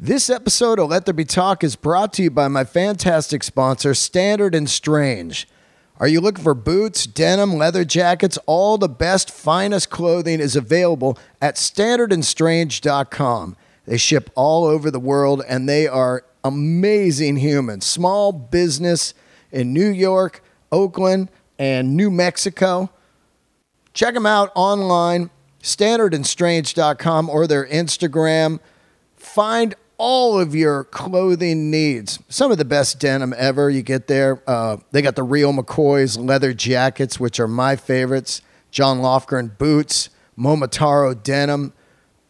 This episode of Let There Be Talk is brought to you by my fantastic sponsor, Standard and Strange. Are you looking for boots, denim, leather jackets? All the best, finest clothing is available at standardandstrange.com. They ship all over the world and they are amazing humans. Small business in New York, Oakland, and New Mexico. Check them out online, standardandstrange.com or their Instagram. Find all of your clothing needs. Some of the best denim ever you get there. Uh, they got the real McCoy's leather jackets, which are my favorites. John Lofgren boots, Momotaro denim,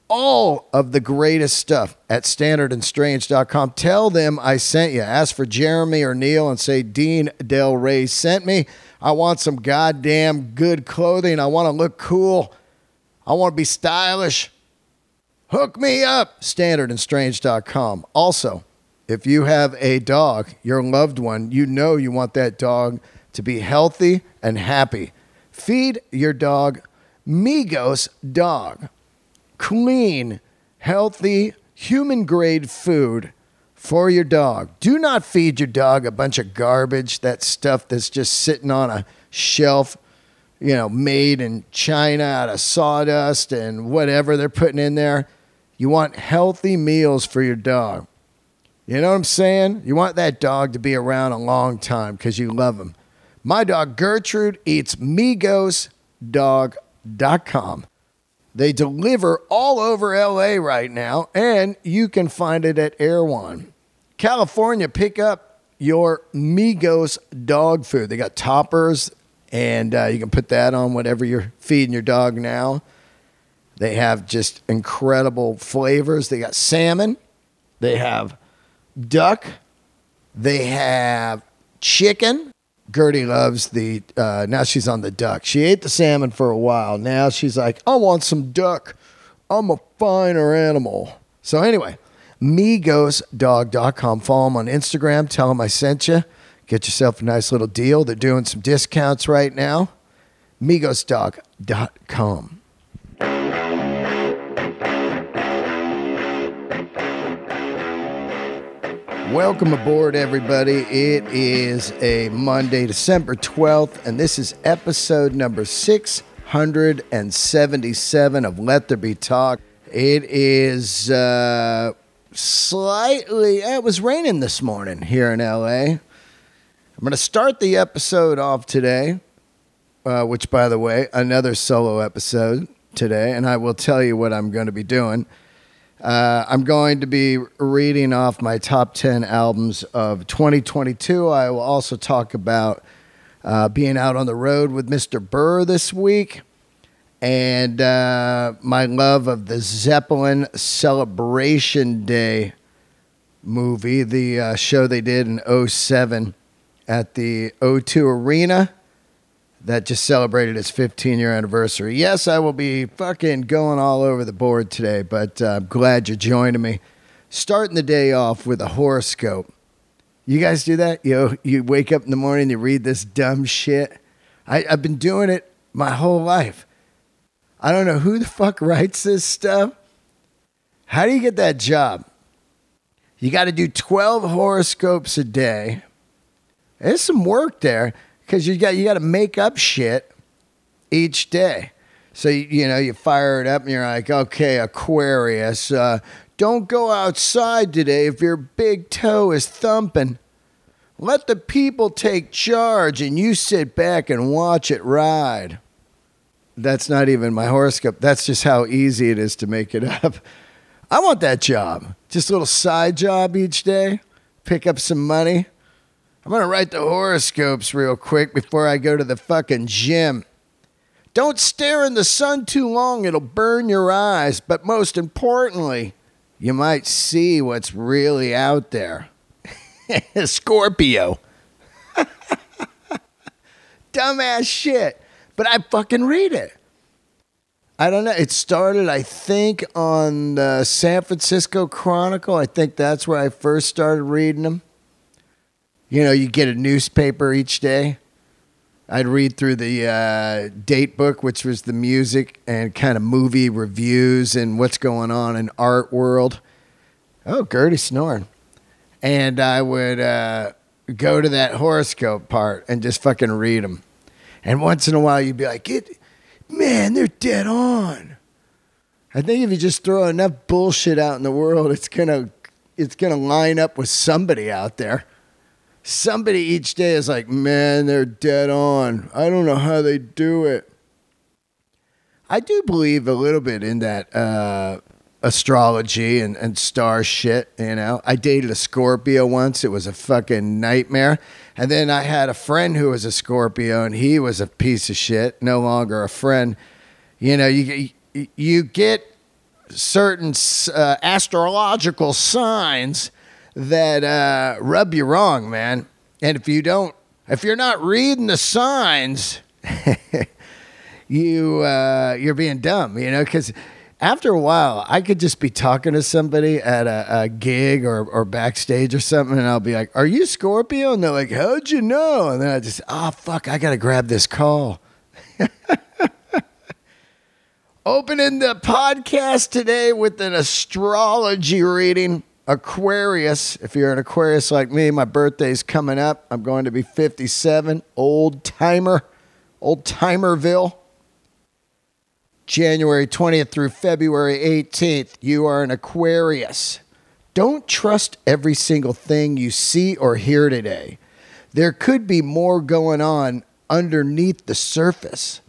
all of the greatest stuff at standardandstrange.com. Tell them I sent you. Ask for Jeremy or Neil and say Dean Delray sent me. I want some goddamn good clothing. I want to look cool. I want to be stylish. Hook me up, standardandstrange.com. Also, if you have a dog, your loved one, you know you want that dog to be healthy and happy. Feed your dog Migos Dog. Clean, healthy, human grade food for your dog. Do not feed your dog a bunch of garbage, that stuff that's just sitting on a shelf, you know, made in China out of sawdust and whatever they're putting in there. You want healthy meals for your dog. You know what I'm saying? You want that dog to be around a long time because you love him. My dog Gertrude eats migosdog.com. They deliver all over LA right now, and you can find it at Erewhon. California, pick up your Migos dog food. They got toppers, and uh, you can put that on whatever you're feeding your dog now. They have just incredible flavors. They got salmon, they have duck, they have chicken. Gertie loves the, uh, now she's on the duck. She ate the salmon for a while. Now she's like, I want some duck. I'm a finer animal. So, anyway, migosdog.com. Follow them on Instagram. Tell them I sent you. Get yourself a nice little deal. They're doing some discounts right now. migosdog.com. Welcome aboard, everybody. It is a Monday, December 12th, and this is episode number 677 of Let There Be Talk. It is uh, slightly, it was raining this morning here in LA. I'm going to start the episode off today, uh, which, by the way, another solo episode today, and I will tell you what I'm going to be doing. Uh, I'm going to be reading off my top 10 albums of 2022. I will also talk about uh, being out on the road with Mr. Burr this week and uh, my love of the Zeppelin Celebration Day movie, the uh, show they did in 07 at the O2 Arena that just celebrated its 15 year anniversary. Yes, I will be fucking going all over the board today, but uh, I'm glad you're joining me. Starting the day off with a horoscope. You guys do that? You you wake up in the morning, you read this dumb shit. I, I've been doing it my whole life. I don't know who the fuck writes this stuff. How do you get that job? You got to do 12 horoscopes a day. There's some work there because you got you got to make up shit each day. So you, you, know you fire it up and you're like, okay, Aquarius, uh, don't go outside today if your big toe is thumping. Let the people take charge and you sit back and watch it ride. That's not even my horoscope. That's just how easy it is to make it up. I want that job. Just a little side job each day. Pick up some money I'm going to write the horoscopes real quick before I go to the fucking gym. Don't stare in the sun too long, it'll burn your eyes. But most importantly, you might see what's really out there. Scorpio. Dumbass shit. But I fucking read it. I don't know. It started, I think, on the San Francisco Chronicle. I think that's where I first started reading them. You know, you get a newspaper each day. I'd read through the uh, date book, which was the music and kind of movie reviews and what's going on in art world. Oh, Gertie snoring. And I would uh, go to that horoscope part and just fucking read them. And once in a while, you'd be like, "It, man, they're dead on." I think if you just throw enough bullshit out in the world, it's gonna it's gonna line up with somebody out there. Somebody each day is like, man, they're dead on. I don't know how they do it. I do believe a little bit in that uh, astrology and, and star shit, you know. I dated a Scorpio once. It was a fucking nightmare. And then I had a friend who was a Scorpio and he was a piece of shit, no longer a friend. You know, you you get certain uh, astrological signs that uh, rub you wrong, man. And if you don't, if you're not reading the signs, you uh, you're being dumb, you know, because after a while, I could just be talking to somebody at a, a, gig or, or backstage or something, and I'll be like, Are you Scorpio? And they're like, How'd you know? And then I just, Oh, fuck, I got to grab this call. Opening the podcast today with an astrology reading. Aquarius. If you're an Aquarius like me, my birthday's coming up. I'm going to be 57. Old timer. Old timerville. January 20th through February 18th. You are an Aquarius. Don't trust every single thing you see or hear today. There could be more going on underneath the surface.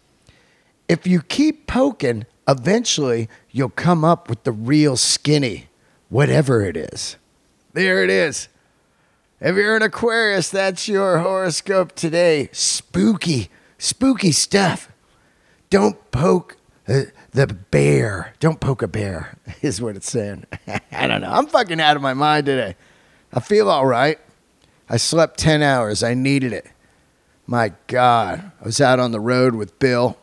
If you keep poking, eventually you'll come up with the real skinny, whatever it is. There it is. If you're an Aquarius, that's your horoscope today. Spooky, spooky stuff. Don't poke the bear. Don't poke a bear, is what it's saying. I don't know. I'm fucking out of my mind today. I feel all right. I slept 10 hours. I needed it. My God. I was out on the road with Bill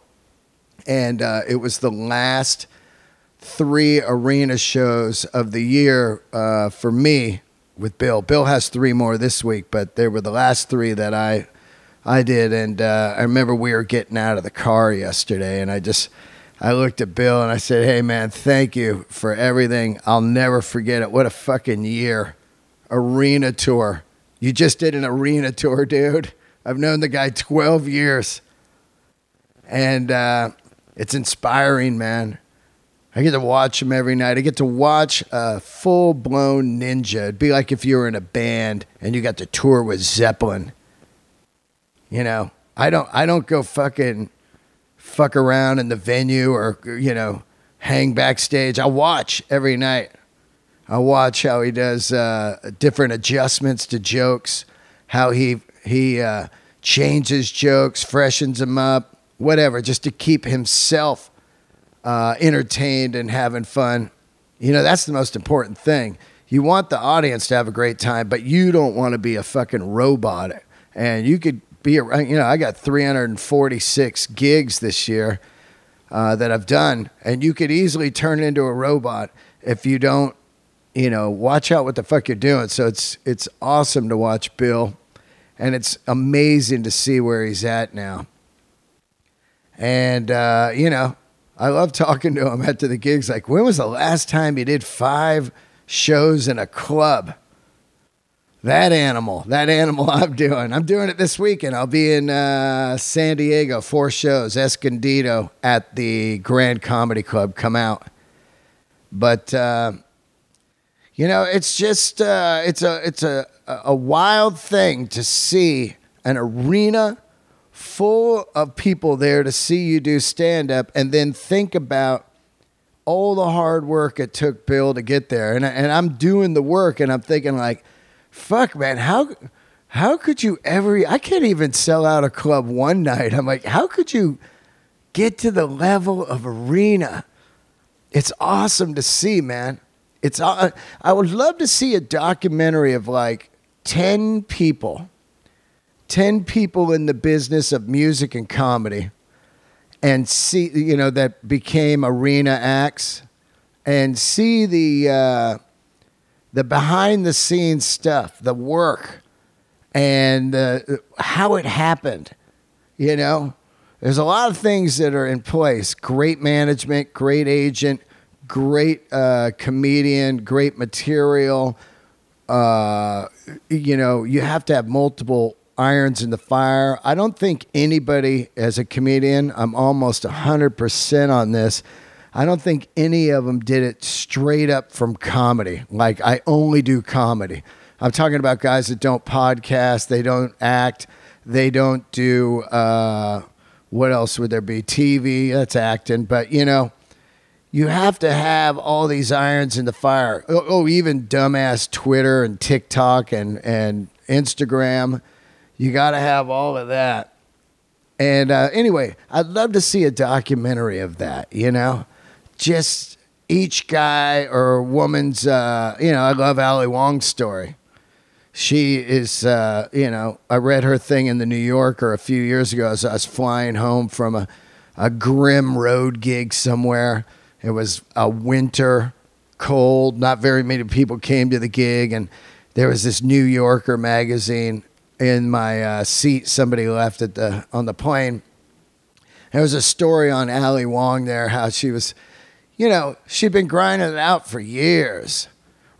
and uh, it was the last three arena shows of the year uh, for me with Bill. Bill has three more this week, but they were the last three that I I did, and uh, I remember we were getting out of the car yesterday, and I just I looked at Bill and I said, "Hey man, thank you for everything. I'll never forget it. What a fucking year, arena tour. You just did an arena tour, dude. I've known the guy twelve years." And uh, it's inspiring, man. I get to watch him every night. I get to watch a full blown ninja. It'd be like if you were in a band and you got to tour with Zeppelin. You know, I don't I don't go fucking fuck around in the venue or you know, hang backstage. I watch every night. I watch how he does uh, different adjustments to jokes, how he he uh, changes jokes, freshens them up, whatever, just to keep himself uh, entertained and having fun. You know, that's the most important thing. You want the audience to have a great time, but you don't want to be a fucking robot. And you could be, a, you know, I got 346 gigs this year uh, that I've done, and you could easily turn into a robot if you don't, you know, watch out what the fuck you're doing. So it's it's awesome to watch Bill, and it's amazing to see where he's at now. And, uh, you know, I love talking to him after the gigs. Like, when was the last time you did five shows in a club? That animal, that animal I'm doing. I'm doing it this weekend. I'll be in uh, San Diego, four shows, Escondido at the Grand Comedy Club. Come out. But, uh, you know, it's just, uh, it's a, it's a, a wild thing to see an arena full of people there to see you do stand up and then think about all the hard work it took Bill to get there. And, and I'm doing the work and I'm thinking like, fuck man, how how could you ever I can't even sell out a club one night. I'm like, how could you get to the level of arena? It's awesome to see, man. It's I would love to see a documentary of like 10 people 10 people in the business of music and comedy and see, you know, that became arena acts and see the, uh, the behind the scenes stuff, the work, and uh, how it happened. You know, there's a lot of things that are in place great management, great agent, great uh, comedian, great material. Uh, you know, you have to have multiple irons in the fire. I don't think anybody, as a comedian, I'm almost 100% on this. I don't think any of them did it straight up from comedy. Like, I only do comedy. I'm talking about guys that don't podcast, they don't act, they don't do, uh, what else would there be? TV, that's acting. But, you know, you have to have all these irons in the fire. Oh, oh, even dumbass Twitter and TikTok and, and Instagram. You got to have all of that. And uh, anyway, I'd love to see a documentary of that, you know? Just each guy or woman's, uh, you know, I love Ali Wong's story. She is, uh, you know, I read her thing in the New Yorker a few years ago as I was flying home from a, a grim road gig somewhere. It was a winter, cold, not very many people came to the gig. And there was this New Yorker magazine in my uh, seat somebody left at the on the plane. There was a story on Ali Wong there, how she was, you know, she'd been grinding it out for years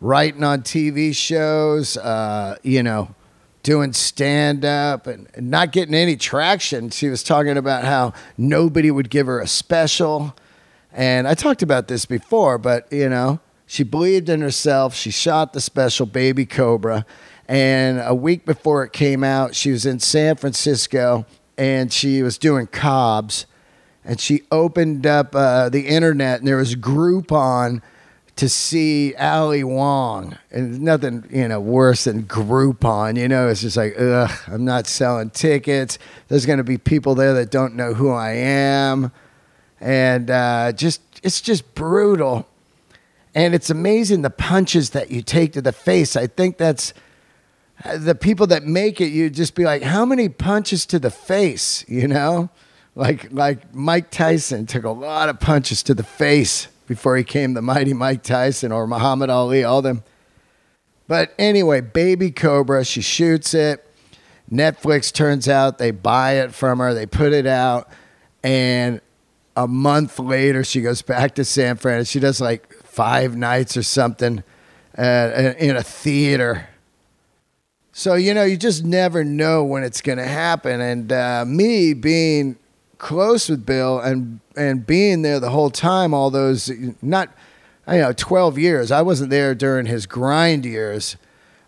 writing on TV shows, uh, you know, doing stand up and, and not getting any traction. She was talking about how nobody would give her a special. And I talked about this before, but, you know, she believed in herself. She shot the special Baby Cobra. And a week before it came out, she was in San Francisco and she was doing Cobb's. And she opened up uh, the internet and there was Groupon to see Ali Wong. And nothing, you know, worse than Groupon. You know, it's just like, ugh, I'm not selling tickets. There's going to be people there that don't know who I am. And uh, just, it's just brutal. And it's amazing the punches that you take to the face. I think that's the people that make it. you'd just be like, how many punches to the face? You know, like like Mike Tyson took a lot of punches to the face before he came the mighty Mike Tyson or Muhammad Ali, all them. But anyway, Baby Cobra, she shoots it. Netflix turns out they buy it from her, they put it out, and a month later she goes back to San Fran. She does like five nights or something uh, in a theater. So you know, you just never know when it's going to happen. And uh, me being close with Bill and and being there the whole time, all those not, you know, twelve years. I wasn't there during his grind years,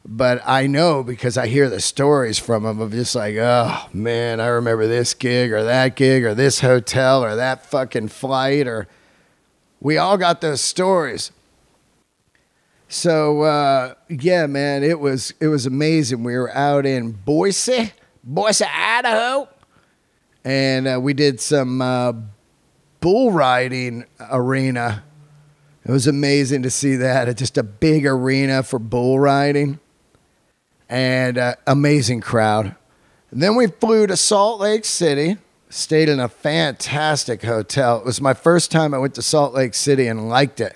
but I know because I hear the stories from him of just like, oh man, I remember this gig or that gig or this hotel or that fucking flight or. We all got those stories. So uh, yeah, man, it was it was amazing. We were out in Boise, Boise, Idaho and uh, we did some uh, bull riding arena. It was amazing to see that. It's just a big arena for bull riding, and uh, amazing crowd. And then we flew to Salt Lake City. Stayed in a fantastic hotel. It was my first time I went to Salt Lake City and liked it.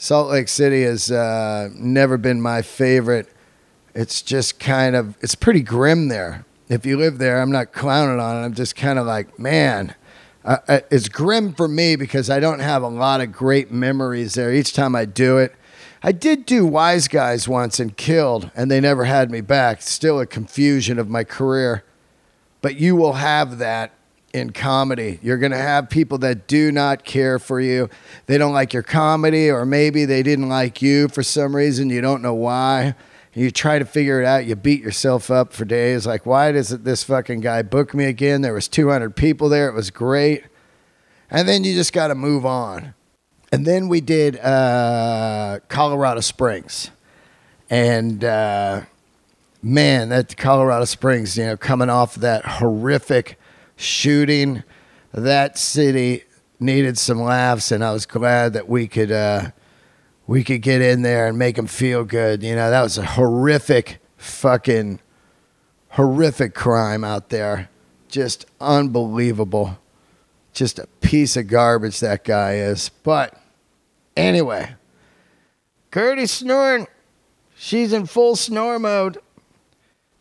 Salt Lake City has uh, never been my favorite. It's just kind of it's pretty grim there if you live there, I'm not clowning on it. I'm just kind of like, man, uh, it's grim for me because I don't have a lot of great memories there. Each time I do it, I did do Wiseguys once and killed, and they never had me back. Still a confusion of my career. But you will have that in comedy. You're going to have people that do not care for you. They don't like your comedy, or maybe they didn't like you for some reason. You don't know why you try to figure it out. You beat yourself up for days. Like, why doesn't this fucking guy book me again? There was 200 people there. It was great. And then you just got to move on. And then we did uh, Colorado Springs. And uh, man, that Colorado Springs, you know, coming off that horrific shooting, that city needed some laughs. And I was glad that we could. Uh, we could get in there and make them feel good. You know, that was a horrific, fucking horrific crime out there. Just unbelievable. Just a piece of garbage that guy is. But anyway, Gertie's snoring. She's in full snore mode.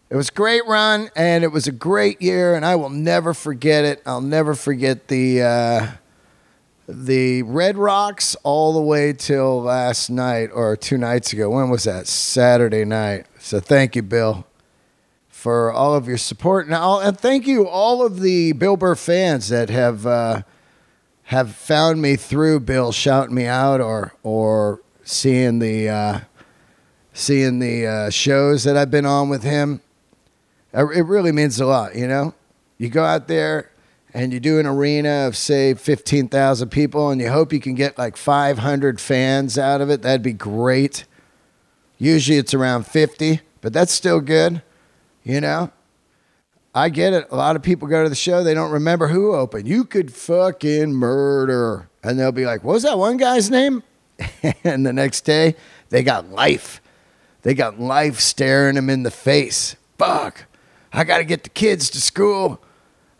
It was a great run and it was a great year, and I will never forget it. I'll never forget the uh, the Red Rocks all the way till last night or two nights ago. When was that? Saturday night. So thank you, Bill, for all of your support. Now, and thank you all of the Bill Burr fans that have uh, have found me through Bill shouting me out or or seeing the uh, seeing the uh, shows that I've been on with him. It really means a lot, you know. You go out there and you do an arena of say 15,000 people and you hope you can get like 500 fans out of it. That'd be great. Usually it's around 50, but that's still good, you know. I get it. A lot of people go to the show, they don't remember who opened. You could fucking murder. And they'll be like, what was that one guy's name? and the next day, they got life. They got life staring them in the face. Fuck. I got to get the kids to school.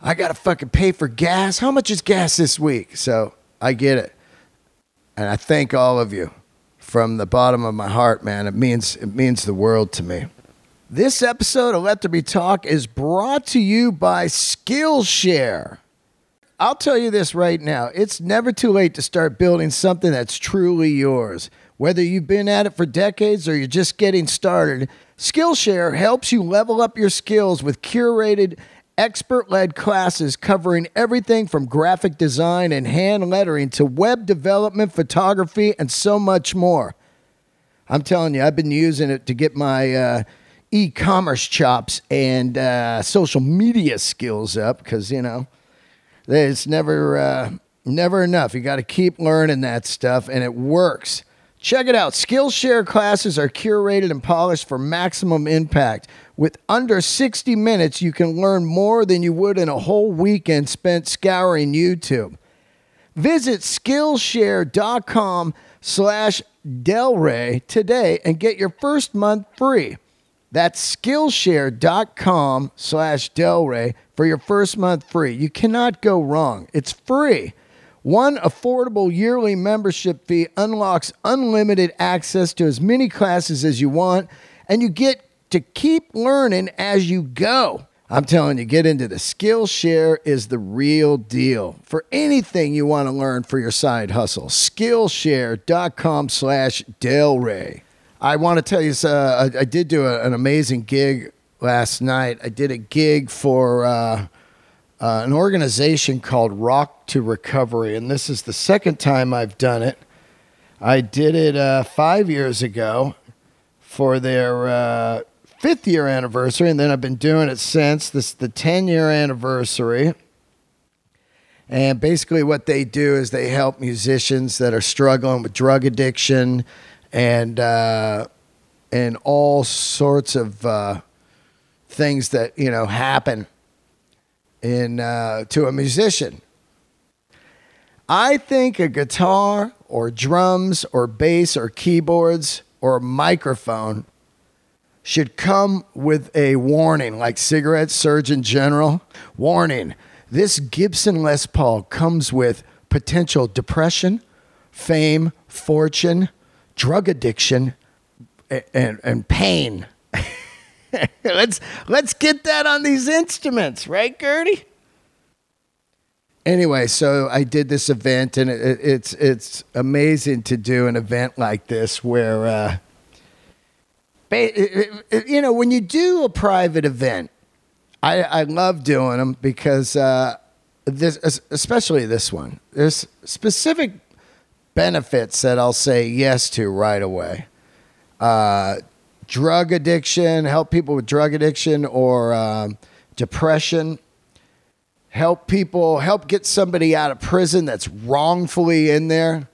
I got to fucking pay for gas. How much is gas this week? So I get it. And I thank all of you from the bottom of my heart, man. It means it means the world to me. This episode of Let There Be Talk is brought to you by Skillshare. I'll tell you this right now it's never too late to start building something that's truly yours. Whether you've been at it for decades or you're just getting started, Skillshare helps you level up your skills with curated, expert led classes covering everything from graphic design and hand lettering to web development, photography, and so much more. I'm telling you, I've been using it to get my uh, e commerce chops and uh, social media skills up because, you know, it's never uh, never enough. You got to keep learning that stuff, and it works. Check it out. Skillshare classes are curated and polished for maximum impact. With under 60 minutes, you can learn more than you would in a whole weekend spent scouring YouTube. Visit Skillshare.com slash Delray today and get your first month free. That's Skillshare.com slash Delray for your first month free. You cannot go wrong. It's free. One affordable yearly membership fee unlocks unlimited access to as many classes as you want, and you get to keep learning as you go. I'm telling you, get into the Skillshare is the real deal for anything you want to learn for your side hustle. Skillshare.com slash Delray. I want to tell you, uh, I, did do a, an amazing gig last night. I did a gig for uh, uh, an organization called Rock to Recovery, and this is the second time I've done it. I did it uh, five years ago for their uh, fifth year anniversary, and then I've been doing it since. This is the 10 year anniversary. And basically, what they do is they help musicians that are struggling with drug addiction and uh, and all sorts of uh, things that you know happen in uh, to a musician. I think a guitar or drums or bass or keyboards or a microphone should come with a warning, like Cigarette Surgeon General. Warning this Gibson Les Paul comes with potential depression, fame, fortune, drug addiction, a- and, and pain. let's, let's get that on these instruments, right, Gertie? Anyway, so I did this event, and it, it- it's it's amazing to do an event like this where uh, you know, when you do a private event, I, I love doing them because uh, this, especially this one, there's specific benefits that I'll say yes to right away. Uh, drug addiction, help people with drug addiction or um, depression. Help people, help get somebody out of prison that's wrongfully in there.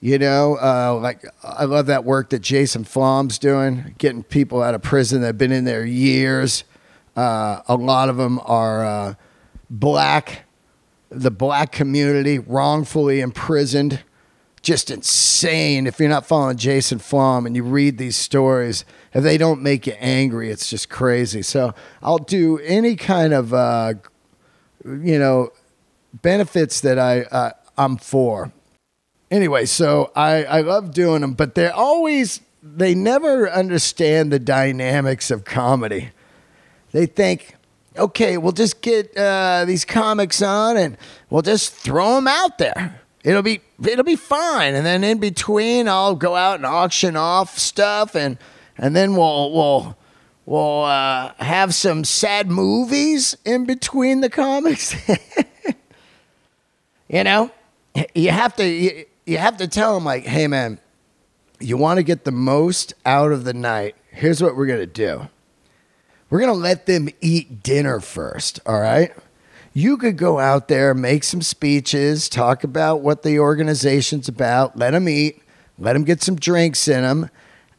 You know, uh, like I love that work that Jason Flom's doing, getting people out of prison that have been in there years. Uh, a lot of them are uh, black, the black community wrongfully imprisoned. Just insane. If you're not following Jason Flom and you read these stories, if they don't make you angry, it's just crazy. So I'll do any kind of, uh, you know, benefits that I uh, I'm for anyway, so I, I love doing them, but they're always, they never understand the dynamics of comedy. They think, okay, we'll just get uh, these comics on and we'll just throw them out there. It'll be it'll be fine. And then in between, I'll go out and auction off stuff, and and then we'll we'll we'll uh, have some sad movies in between the comics. you know, you have to you, you have to tell them like, hey man, you want to get the most out of the night. Here's what we're gonna do. We're gonna let them eat dinner first. All right you could go out there, make some speeches, talk about what the organization's about, let them eat, let them get some drinks in them,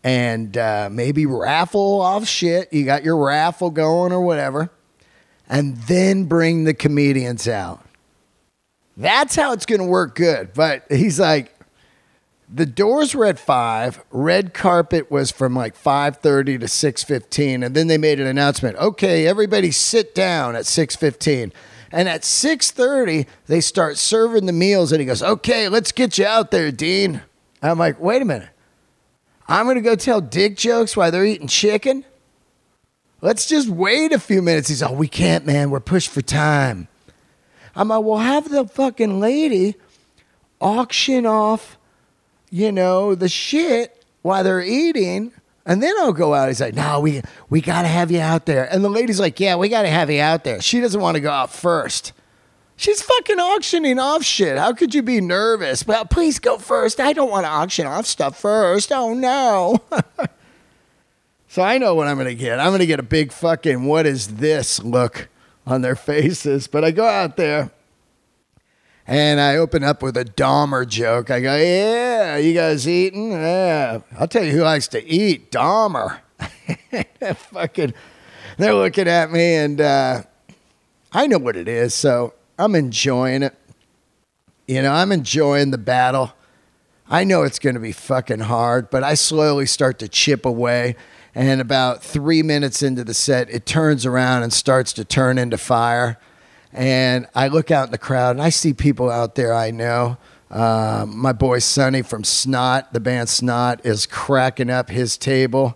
and uh, maybe raffle off shit. You got your raffle going or whatever, and then bring the comedians out. That's how it's going to work good. But he's like, the doors were at five. Red carpet was from like five thirty to six fifteen, and then they made an announcement. Okay, everybody, sit down at six fifteen. And at 6:30, they start serving the meals and he goes, "Okay, let's get you out there, Dean." I'm like, "Wait a minute. I'm going to go tell dick jokes while they're eating chicken?" Let's just wait a few minutes. He's, "Oh, we can't, man. We're pushed for time." I'm like, "Well, have the fucking lady auction off, you know, the shit while they're eating." And then I'll go out. He's like, no, we, we got to have you out there. And the lady's like, yeah, we got to have you out there. She doesn't want to go out first. She's fucking auctioning off shit. How could you be nervous? Well, please go first. I don't want to auction off stuff first. Oh, no. so I know what I'm to get. I'm to get a big fucking what is this look on their faces. But I go out there and I open up with a Dahmer joke. I go, Yeah, you guys eating? Yeah. I'll tell you who likes to eat Dahmer. Fucking, they're looking at me, and uh, I know what it is. So I'm enjoying it. You know, I'm enjoying the battle. I know it's going to be fucking hard, but I slowly start to chip away. And about three minutes into the set, it turns around and starts to turn into fire and I look out in the crowd and I see people out there I know. Uh, my boy Sonny from Snot, the band Snot, is cracking up his table.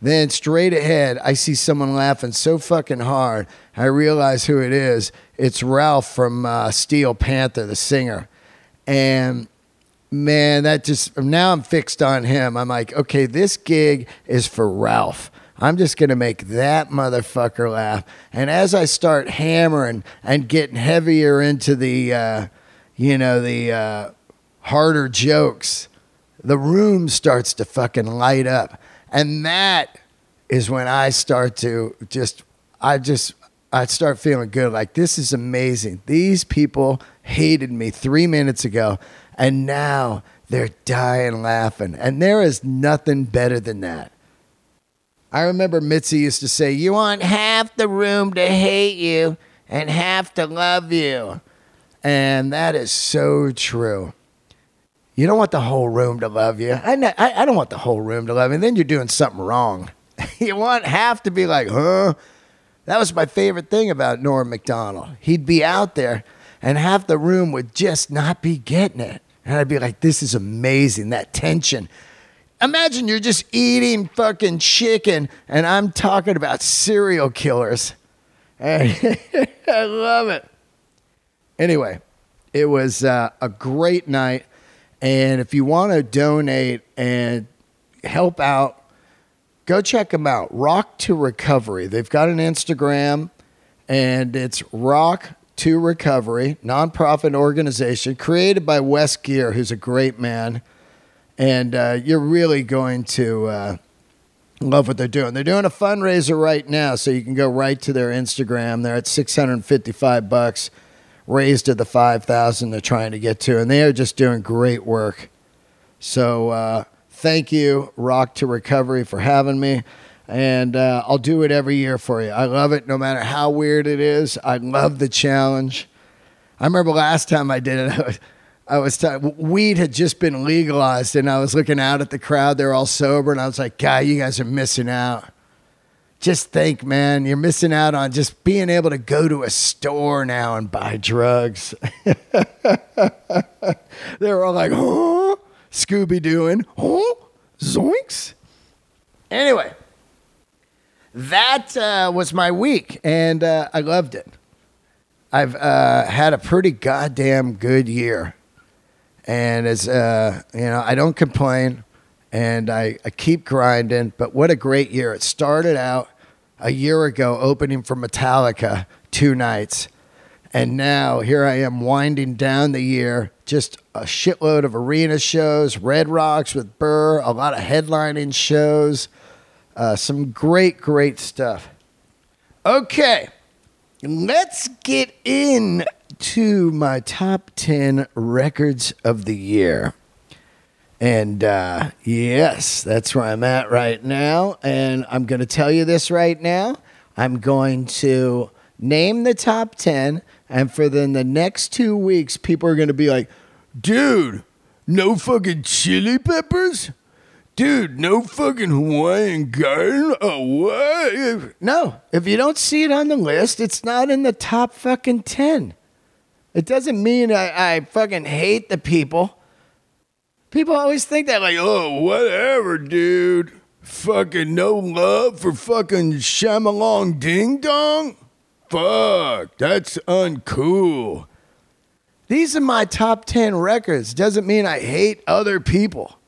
Then straight ahead, I see someone laughing so fucking hard. I realize who it is. It's Ralph from uh, Steel Panther, the singer. And man, that just now I'm fixed on him. I'm like, okay, this gig is for Ralph. I'm just going to make that motherfucker laugh. And as I start hammering and getting heavier into the, uh, you know, the uh, harder jokes, the room starts to fucking light up. And that is when I start to just, I just, I start feeling good. Like, this is amazing. These people hated me three minutes ago, and now they're dying laughing. And there is nothing better than that. I remember Mitzi used to say, You want half the room to hate you and half to love you. And that is so true. You don't want the whole room to love you. I, I, I don't want the whole room to love me. Then you're doing something wrong. you want half to be like, huh? That was my favorite thing about Norm Macdonald. He'd be out there and half the room would just not be getting it. And I'd be like, this is amazing, that tension. Imagine you're just eating fucking chicken and I'm talking about serial killers. I love it. Anyway, it was uh, a great night. And if you want to donate and help out, go check them out. Rock to Recovery. They've got an Instagram and it's Rock to Recovery, nonprofit organization created by Wes Geer, who's a great man and uh, you're really going to uh, love what they're doing. They're doing a fundraiser right now, so you can go right to their Instagram. They're at 655 bucks, raised to the 5,000 they're trying to get to, and they are just doing great work. So uh, thank you, Rock to Recovery, for having me. And uh, I'll do it every year for you. I love it, no matter how weird it is. I love the challenge. I remember last time I did it. I was t- weed had just been legalized, and I was looking out at the crowd. They're all sober, and I was like, "God, you guys are missing out." Just think, man, you're missing out on just being able to go to a store now and buy drugs. they were all like, "Huh, Scooby Dooing, huh, zoinks." Anyway, that uh, was my week, and uh, I loved it. I've uh, had a pretty goddamn good year And as uh, you know, I don't complain, and I, I keep grinding. But what a great year! It started out a year ago, opening for Metallica two nights, and now here I am winding down the year. Just a shitload of arena shows, Red Rocks with Burr, a lot of headlining shows, uh, some great, great stuff. Okay, let's get into my top 10 records of the year. And uh, yes, that's where I'm at right now. And I'm going to tell you this right now. I'm going to name the top 10. And for then the next two weeks, people are going to be like, dude, no fucking chili peppers? Dude, no fucking Hawaiian garden? Oh, what? No, if you don't see it on the list, it's not in the top fucking 10. It doesn't mean I, I fucking hate the people. People always think that, like, oh, whatever, dude. Fucking no love for fucking Shamalong Ding Dong? Fuck, that's uncool. These are my top 10 records. Doesn't mean I hate other people.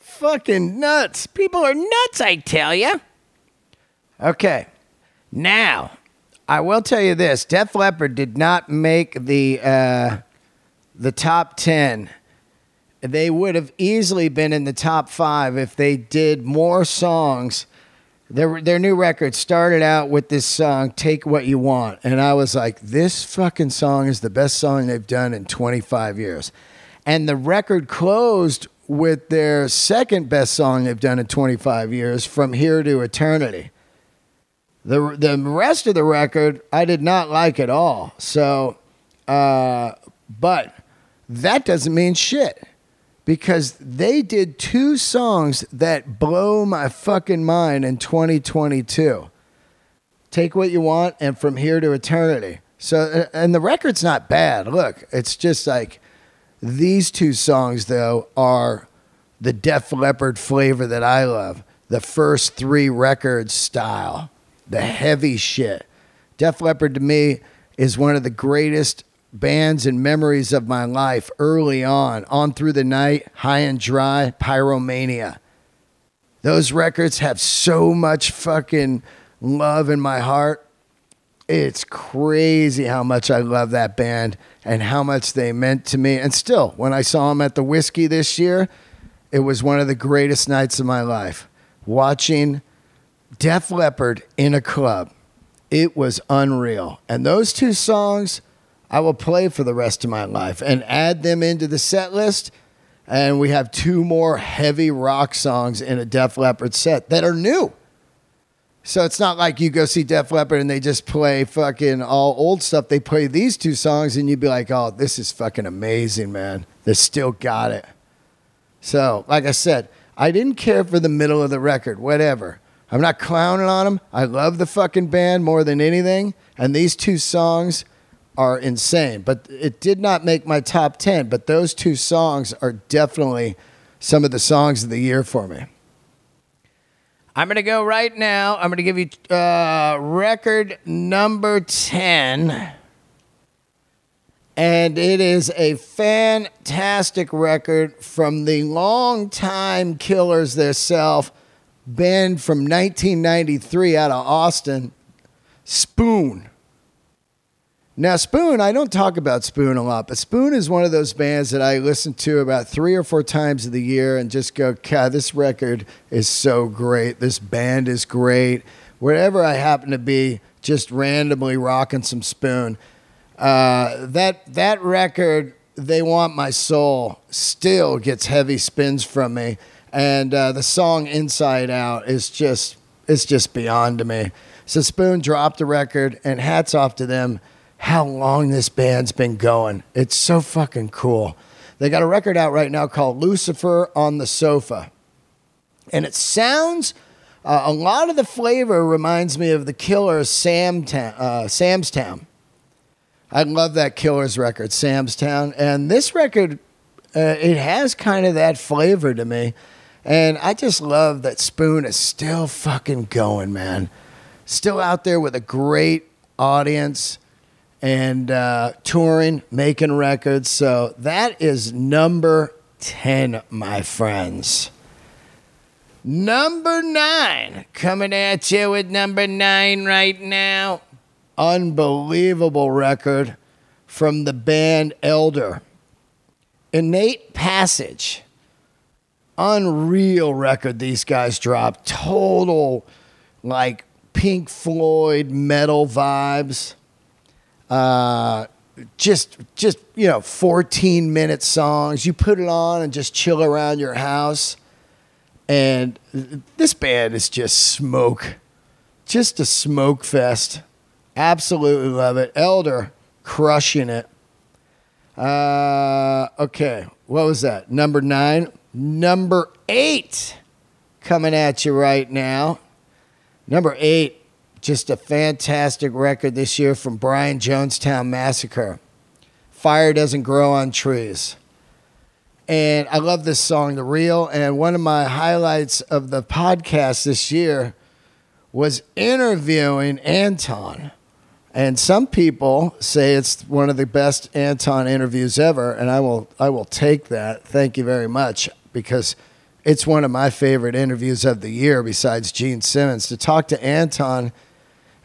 Fucking nuts. People are nuts, I tell you. Okay, now, I will tell you this Def Leppard did not make the, uh, the top 10 they would have easily been in the top five if they did more songs. Their, their new record started out with this song, Take What You Want. And I was like, this fucking song is the best song they've done in 25 years. And the record closed with their second best song they've done in 25 years, From Here to Eternity. The, the rest of the record, I did not like at all. So, uh, but that doesn't mean shit because they did two songs that blow my fucking mind in 2022. Take what you want and from here to eternity. So and the record's not bad. Look, it's just like these two songs though are the Def Leppard flavor that I love. The first 3 records style, the heavy shit. Def Leppard to me is one of the greatest bands and memories of my life early on, on through the night, high and dry, pyromania. Those records have so much fucking love in my heart. It's crazy how much I love that band and how much they meant to me. And still, when I saw them at the Whiskey this year, it was one of the greatest nights of my life. Watching Def Leppard in a club, it was unreal. And those two songs, I will play for the rest of my life and add them into the set list. And we have two more heavy rock songs in a Def Leppard set that are new. So it's not like you go see Def Leppard and they just play fucking all old stuff. They play these two songs and you'd be like, oh, this is fucking amazing, man. They still got it. So, like I said, I didn't care for the middle of the record, whatever. I'm not clowning on them. I love the fucking band more than anything. And these two songs are insane. But it did not make my top 10. But those two songs are definitely some of the songs of the year for me. I'm going to go right now. I'm going to give you uh, record number 10. And it is a fantastic record from the long-time killers themselves, band from 1993 out of Austin, Spoon. Now, Spoon, I don't talk about Spoon a lot, but Spoon is one of those bands that I listen to about three or four times of the year and just go, God, this record is so great. This band is great. Wherever I happen to be, just randomly rocking some Spoon. Uh, that that record, "They Want My Soul," still gets heavy spins from me, and uh, the song "Inside Out" is just it's just beyond to me. So Spoon dropped the record, and hats off to them how long this band's been going. It's so fucking cool. They got a record out right now called Lucifer on the Sofa. And it sounds, uh, a lot of the flavor reminds me of the Killers' Sam uh, Sam's Town. I love that Killers record, Sam's Town. And this record, uh, it has kind of that flavor to me. And I just love that Spoon is still fucking going, man. Still out there with a great audience and uh, touring, making records. So that is number 10, my friends. Number nine, coming at you with number nine right now. Unbelievable record from the band Elder. Innate Passage. Unreal record these guys dropped. Total, like, Pink Floyd metal vibes. Uh, just, just you know, 14 minute songs. You put it on and just chill around your house. And this band is just smoke, just a smoke fest. Absolutely love it. Elder crushing it. Uh, okay, what was that? Number nine. Number eight coming at you right now. Number eight, just a fantastic record this year from Brian Jonestown Massacre. Fire doesn't grow on trees. And I love this song, The Real. And one of my highlights of the podcast this year was interviewing Anton. And some people say it's one of the best Anton interviews ever, and I will I will take that. Thank you very much because it's one of my favorite interviews of the year besides Gene Simmons to talk to Anton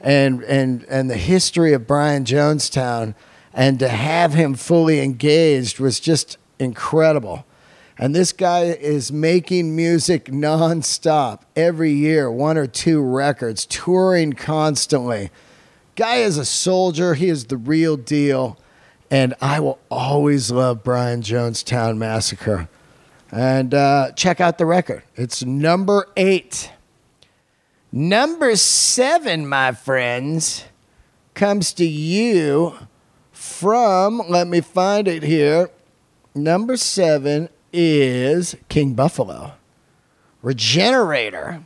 and and and the history of Brian Jonestown and to have him fully engaged was just incredible. And this guy is making music nonstop every year, one or two records, touring constantly. Guy is a soldier. He is the real deal. And I will always love Brian Jonestown Massacre. And uh, check out the record. It's number eight. Number seven, my friends, comes to you from, let me find it here. Number seven is King Buffalo. Regenerator.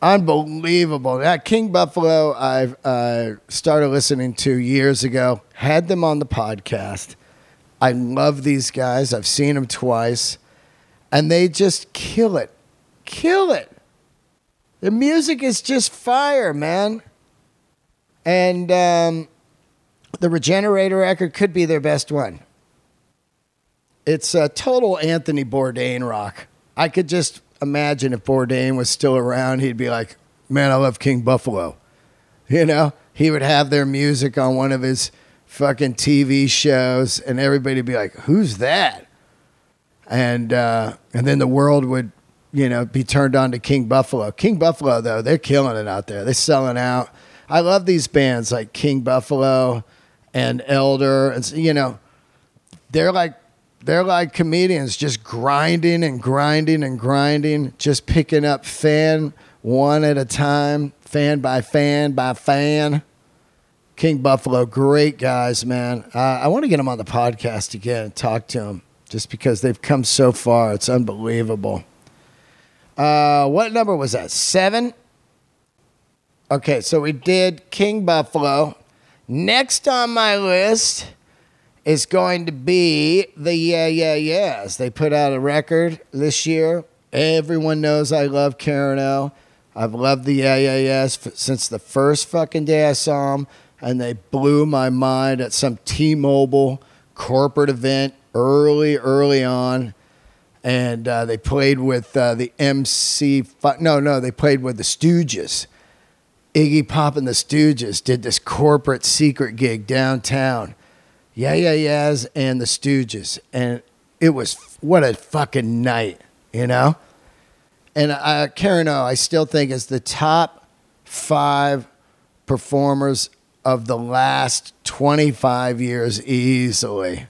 Unbelievable. That King Buffalo, I uh, started listening to years ago, had them on the podcast. I love these guys. I've seen them twice, and they just kill it. Kill it. The music is just fire, man. And um, the Regenerator record could be their best one. It's a total Anthony Bourdain rock. I could just imagine if Bourdain was still around, he'd be like, "Man, I love King Buffalo." You know, he would have their music on one of his fucking TV shows, and everybody'd be like, "Who's that?" And uh, and then the world would, you know, be turned on to King Buffalo. King Buffalo, though, they're killing it out there. They're selling out. I love these bands like King Buffalo and Elder, and you know, they're like they're like comedians just grinding and grinding and grinding, just picking up fan one at a time, fan by fan by fan. King Buffalo, great guys, man. Uh, I want to get them on the podcast again and talk to them just because they've come so far. It's unbelievable. Uh, what number was that? Seven? Okay, so we did King Buffalo. Next on my list is going to be the Yeah Yeah Yeahs. They put out a record this year. Everyone knows I love Karen. I've loved the Yeah Yeah Yeahs since the first fucking day I saw them, and they blew my mind at some T-Mobile corporate event early, early on. And uh, they played with uh, the MC. No, no, they played with the Stooges. Iggy Pop and the Stooges did this corporate secret gig downtown yeah, yeah, yeahs, and the Stooges, and it was what a fucking night, you know. And uh, Karen O, I still think is the top five performers of the last twenty five years easily.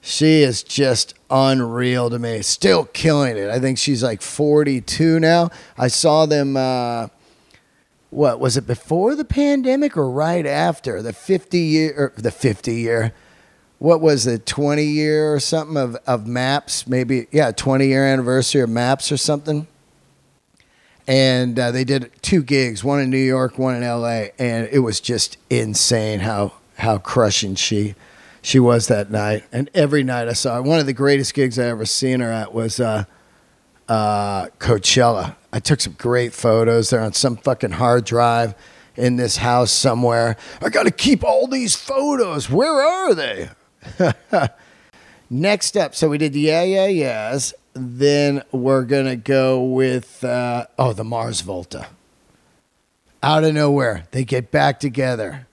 She is just unreal to me. Still killing it. I think she's like forty two now. I saw them. Uh, what was it before the pandemic or right after the 50 year or the 50 year what was it 20 year or something of, of maps maybe yeah 20 year anniversary of maps or something and uh, they did two gigs one in new york one in la and it was just insane how how crushing she she was that night and every night i saw her one of the greatest gigs i ever seen her at was uh, uh, coachella i took some great photos there on some fucking hard drive in this house somewhere. I got to keep all these photos. Where are they? Next up, so we did the Yeah, Yeah, Yeahs. Then we're to go with, uh, oh, the Mars Volta. Out of nowhere, they get back together.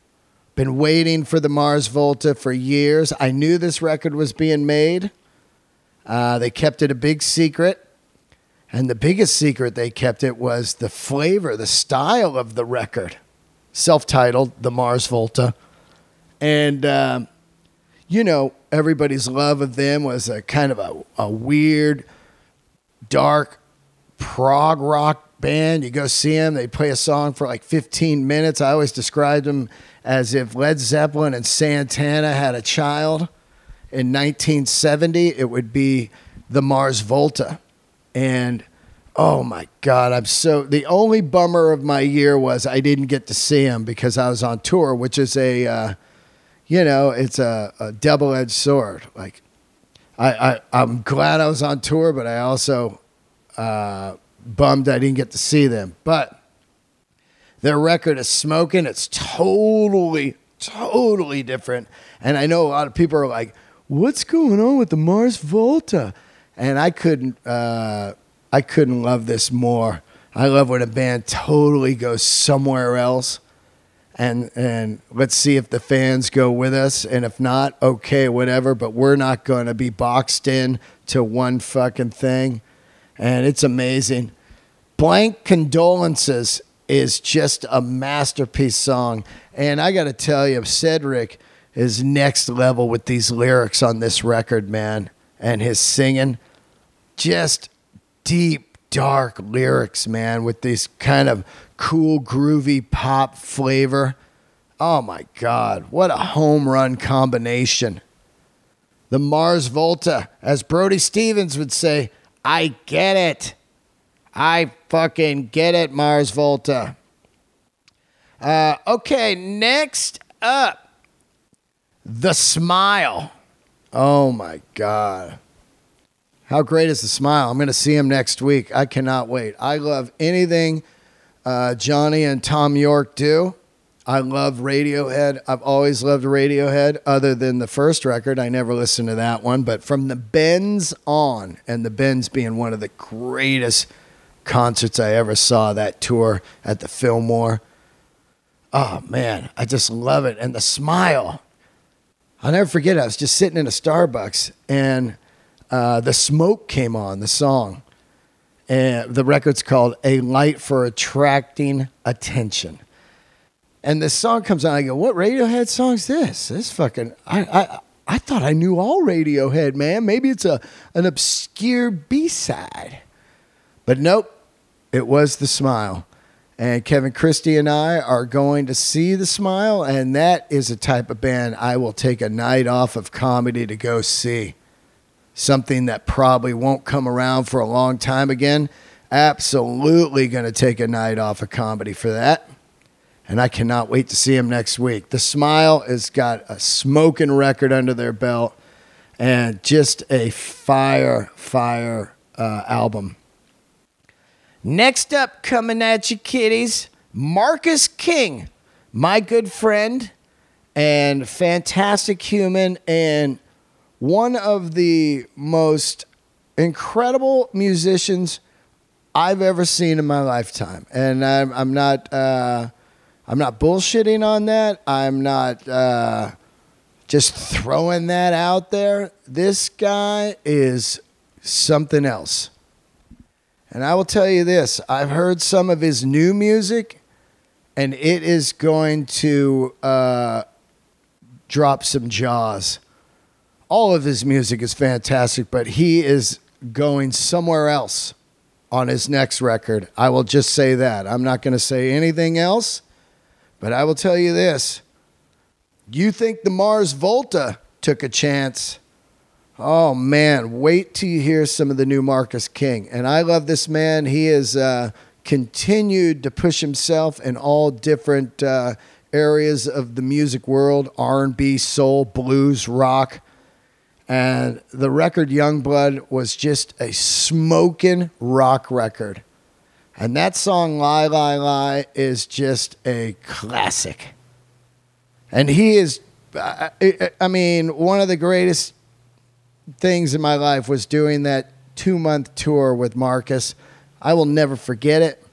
Been waiting for the Mars Volta for years. I knew this record was being made. Uh, they kept it a big secret. And the biggest secret they kept it was the flavor, the style of the record. Self titled, The Mars Volta. And, um, you know, everybody's love of them was a kind of a, a weird, dark prog rock band. You go see them, they play a song for like 15 minutes. I always described them as if Led Zeppelin and Santana had a child in 1970, it would be the Mars Volta. And oh my God, I'm so. The only bummer of my year was I didn't get to see him because I was on tour, which is a, uh, you know, it's a, a double edged sword. Like, I, I, I'm glad I was on tour, but I also uh, bummed I didn't get to see them. But their record is smoking. It's totally, totally different. And I know a lot of people are like, what's going on with the Mars Volta? And I couldn't, uh, I couldn't love this more. I love when a band totally goes somewhere else. And, and let's see if the fans go with us. And if not, okay, whatever. But we're not going to be boxed in to one fucking thing. And it's amazing. Blank Condolences is just a masterpiece song. And I got to tell you, Cedric is next level with these lyrics on this record, man. And his singing, just deep, dark lyrics, man, with these kind of cool, groovy pop flavor. Oh my God, what a home run combination. The Mars Volta, as Brody Stevens would say, I get it. I fucking get it, Mars Volta. Uh, okay, next up, The Smile. Oh my God. How great is The Smile? I'm going to see him next week. I cannot wait. I love anything uh, Johnny and Thom Yorke do. I love Radiohead. I've always loved Radiohead, other than the first record. I never listened to that one. But from the Bends on, and the Bends being one of the greatest concerts I ever saw, that tour at the Fillmore. Oh, man, I just love it. And the smile. I'll never forget. I was just sitting in a Starbucks, and uh, the smoke came on, the song. And the record's called A Light for Attracting Attention. And this song comes on. I go, "What Radiohead song's this? This fucking I I I thought I knew all Radiohead, man. Maybe it's a an obscure B side, but nope. It was the Smile, and Kevin Christy and I are going to see the Smile, and that is a type of band I will take a night off of comedy to go see. Something that probably won't come around for a long time again. Absolutely going to take a night off of comedy for that and I cannot wait to see him next week. The Smile has got a smoking record under their belt and just a fire, fire uh, album. Next up, coming at you, kiddies, Marcus King, my good friend and fantastic human, and one of the most incredible musicians I've ever seen in my lifetime. And I'm, I'm not. Uh, I'm not bullshitting on that. I'm not uh, just throwing that out there. This guy is something else. And I will tell you this I've heard some of his new music, and it is going to uh, drop some jaws. All of his music is fantastic, but he is going somewhere else on his next record. I will just say that. I'm not going to say anything else. But I will tell you this you think the Mars Volta took a chance. Oh man, wait till you hear some of the new Marcus King. And I love this man. He has uh, continued to push himself in all different uh, areas of the music world: R&B, soul, blues, rock. And the record Youngblood was just a smoking rock record. And that song, Lie, Lie, Lie, is just a classic. And he is, I, mean, one of the greatest things in my life was doing that two month tour with Marcus. I will never forget it.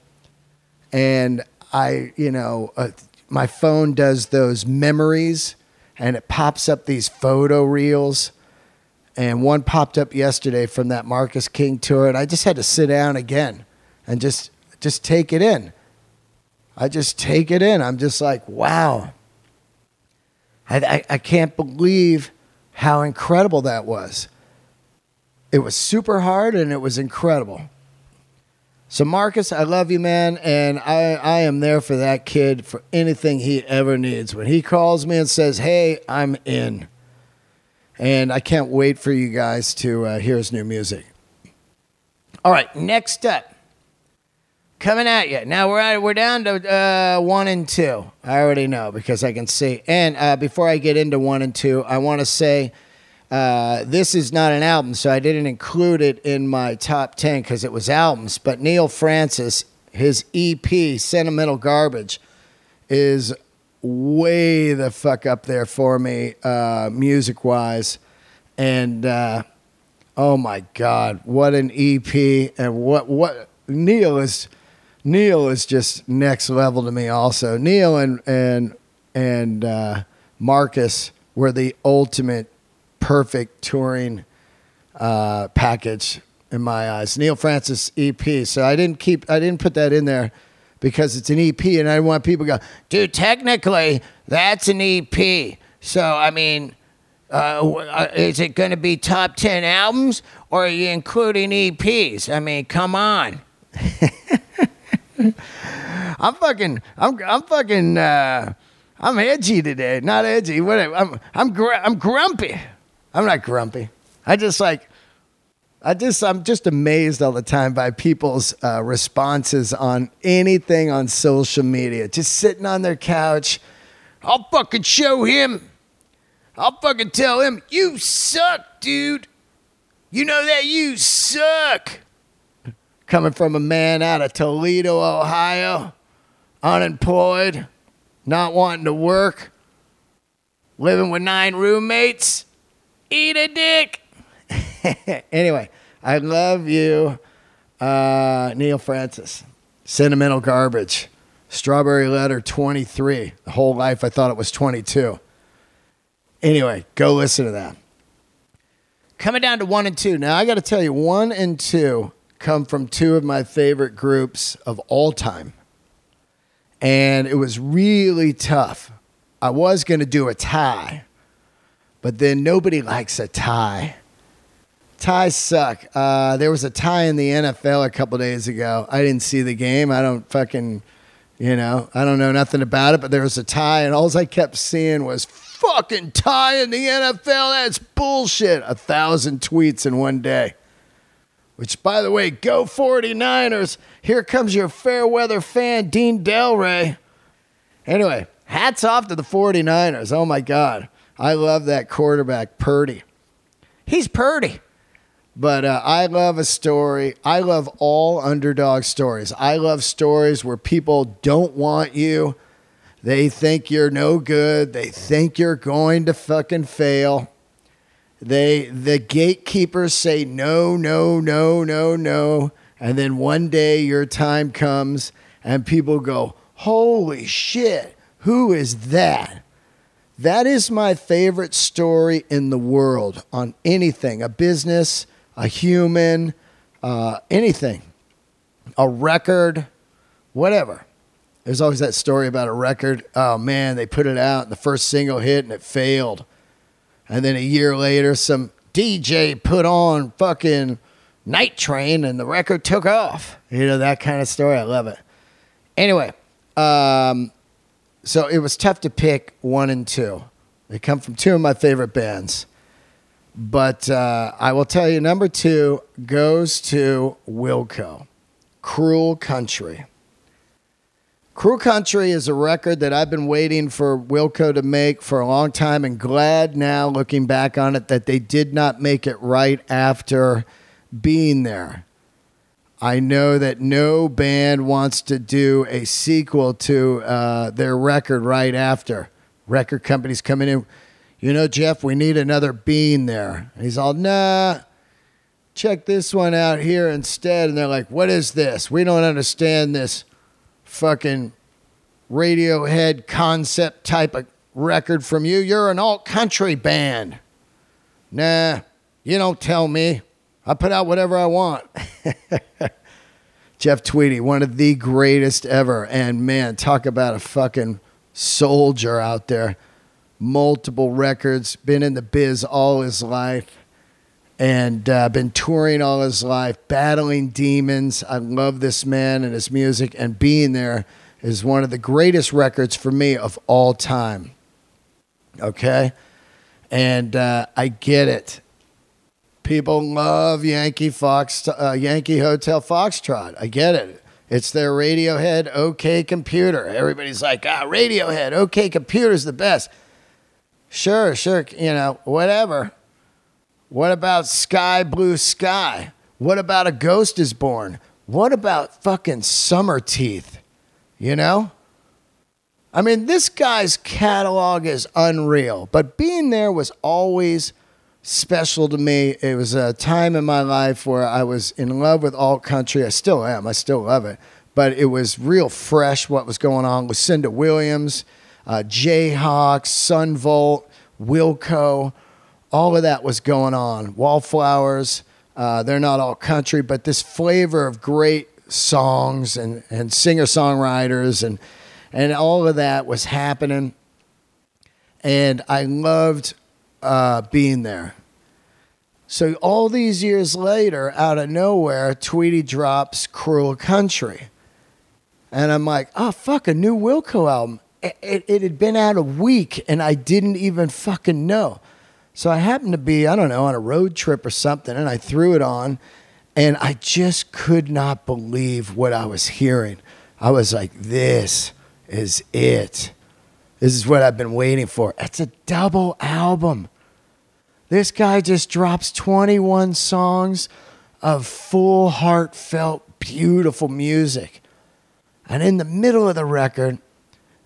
And I, you know, uh, my phone does those memories and it pops up these photo reels. And one popped up yesterday from that Marcus King tour. And I just had to sit down again and just, just take it in. I just take it in. I'm just like, wow. I, I, I can't believe how incredible that was. It was super hard and it was incredible. So Marcus, I love you, man, and I, I am there for that kid for anything he ever needs. When he calls me and says, "Hey, I'm in," and I can't wait for you guys to uh, hear his new music. All right, next up, coming at you. Now we're at, we're down to uh, one and two. I already know because I can see. And uh, before I get into one and two, I want to say uh, this is not an album, so I didn't include it in my top 10 because it was albums. But Neal Francis, his EP, Sentimental Garbage, is way the fuck up there for me, uh, music wise. And uh, oh my God, what an EP! And what, what, Neal is. Neal is just next level to me. Also, Neal and and and uh, Marcus were the ultimate perfect touring uh, package in my eyes. Neal Francis EP. So I didn't keep I didn't put that in there because it's an EP and I want people to go, dude, technically that's an EP. So I mean, uh, uh is it going to be top 10 albums or are you including EPs? I mean, come on. I'm fucking I'm I'm fucking uh, I'm edgy today. Not edgy. Whatever. I'm I'm gr- I'm grumpy. I'm not grumpy. I just like, I just, I'm just amazed all the time by people's uh, responses on anything on social media. Just sitting on their couch. I'll fucking show him. I'll fucking tell him, you suck, dude. You know that you suck. Coming from a man out of Toledo, Ohio, unemployed, not wanting to work, living with nine roommates. Eat a dick. anyway, I love you, uh, Neal Francis. Sentimental garbage. Strawberry letter 23. The whole life I thought it was 22. Anyway, go listen to that. Coming down to one and two. Now, I got to tell you, one and two come from two of my favorite groups of all time. And it was really tough. I was going to do a tie but then nobody likes a tie. Ties suck. Uh, there was a tie in the NFL a couple days ago. I didn't see the game. I don't fucking, you know, I don't know nothing about it, but there was a tie, and all I kept seeing was fucking tie in the NFL. That's bullshit. A thousand tweets in one day. Which, by the way, go 49ers. Here comes your fair weather fan, Dean Delray. Anyway, hats off to the 49ers. Oh my God. I love that quarterback, Purdy. He's Purdy. But uh, I love a story. I love all underdog stories. I love stories where people don't want you. They think you're no good. They think you're going to fucking fail. They the gatekeepers say no, no, no, no, no. And then one day your time comes and people go, "Holy shit, who is that?" That is my favorite story in the world on anything a business, a human, uh, anything, a record, whatever. There's always that story about a record. Oh man, they put it out and the first single hit and it failed. And then a year later, some DJ put on fucking Night Train and the record took off. You know, that kind of story. I love it. Anyway, um, so it was tough to pick one and two. They come from two of my favorite bands. But uh, I will tell you, number two goes to Wilco, Cruel Country. Cruel Country is a record that I've been waiting for Wilco to make for a long time and glad now, looking back on it, that they did not make it right after being there. I know that no band wants to do a sequel to uh, their record right after. Record companies coming in, you know, Jeff, we need another bean there. And he's all, nah, check this one out here instead. And they're like, what is this? We don't understand this fucking Radiohead concept type of record from you. You're an alt country band. Nah, you don't tell me. I put out whatever I want. Jeff Tweedy, one of the greatest ever. And man, talk about a fucking soldier out there. Multiple records, been in the biz all his life, and uh, been touring all his life, battling demons. I love this man and his music, and being there is one of the greatest records for me of all time. Okay? And uh, I get it. People love Yankee Fox, uh, Yankee Hotel Foxtrot. I get it. It's their Radiohead OK Computer. Everybody's like, ah, Radiohead OK Computer's the best. Sure, sure, you know, whatever. What about Sky Blue Sky? What about A Ghost is Born? What about fucking Summerteeth? You know? I mean, this guy's catalog is unreal, but being there was always special to me. It was a time in my life where I was in love with alt country. I still am. I still love it. But it was real fresh what was going on. Lucinda Williams, uh, Jayhawk, Son Volt, Wilco, all of that was going on. Wallflowers, uh, they're not all country, but this flavor of great songs and, and singer songwriters and and all of that was happening. And I loved uh, being there. So all these years later, out of nowhere, Tweedy drops "Cruel Country," and I'm like, "Oh fuck, a new Wilco album." It, it, had been out a week, and I didn't even fucking know. So I happened to be, I don't know, on a road trip or something, and I threw it on, and I just could not believe what I was hearing. I was like, "This." is it. This is what I've been waiting for. It's a double album. This guy just drops 21 songs of full, heartfelt, beautiful music. And in the middle of the record,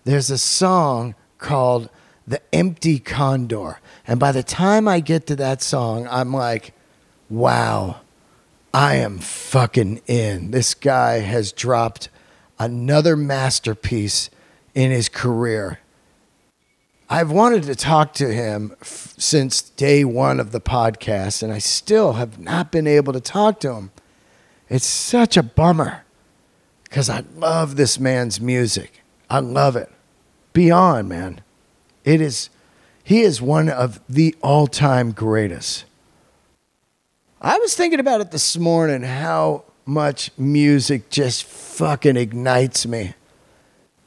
there's a song called The Empty Condor. And by the time I get to that song, I'm like, wow, I am fucking in. This guy has dropped another masterpiece in his career. I've wanted to talk to him f- since day one of the podcast, and I still have not been able to talk to him. It's such a bummer because I love this man's music. I love it. Beyond, man. It is, he is one of the all time greatest. I was thinking about it this morning how much music just fucking ignites me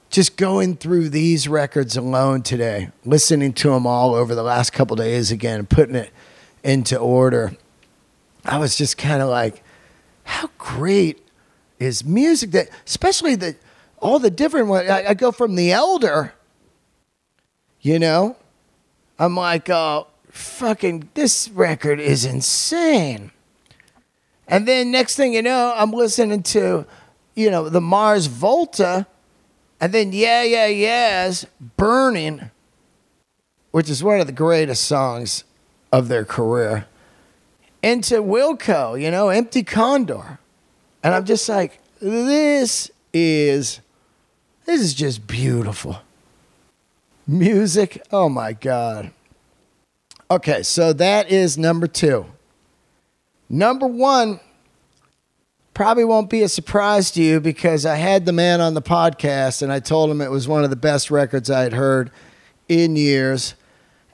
just going through these records alone today, listening to them all over the last couple days again, putting it into order, I was just kind of like, how great is music that, especially the all the different ones. I, I go from the Elder, you know, I'm like, oh, fucking, this record is insane. And then next thing you know, I'm listening to, you know, the Mars Volta and then Yeah, Yeah, Yeahs, Burning, which is one of the greatest songs of their career, into Wilco, you know, Empty Condor. And I'm just like, this is this is just beautiful. Music, oh my God. Okay, so that is number two. Number one probably won't be a surprise to you because I had the man on the podcast and I told him it was one of the best records I had heard in years.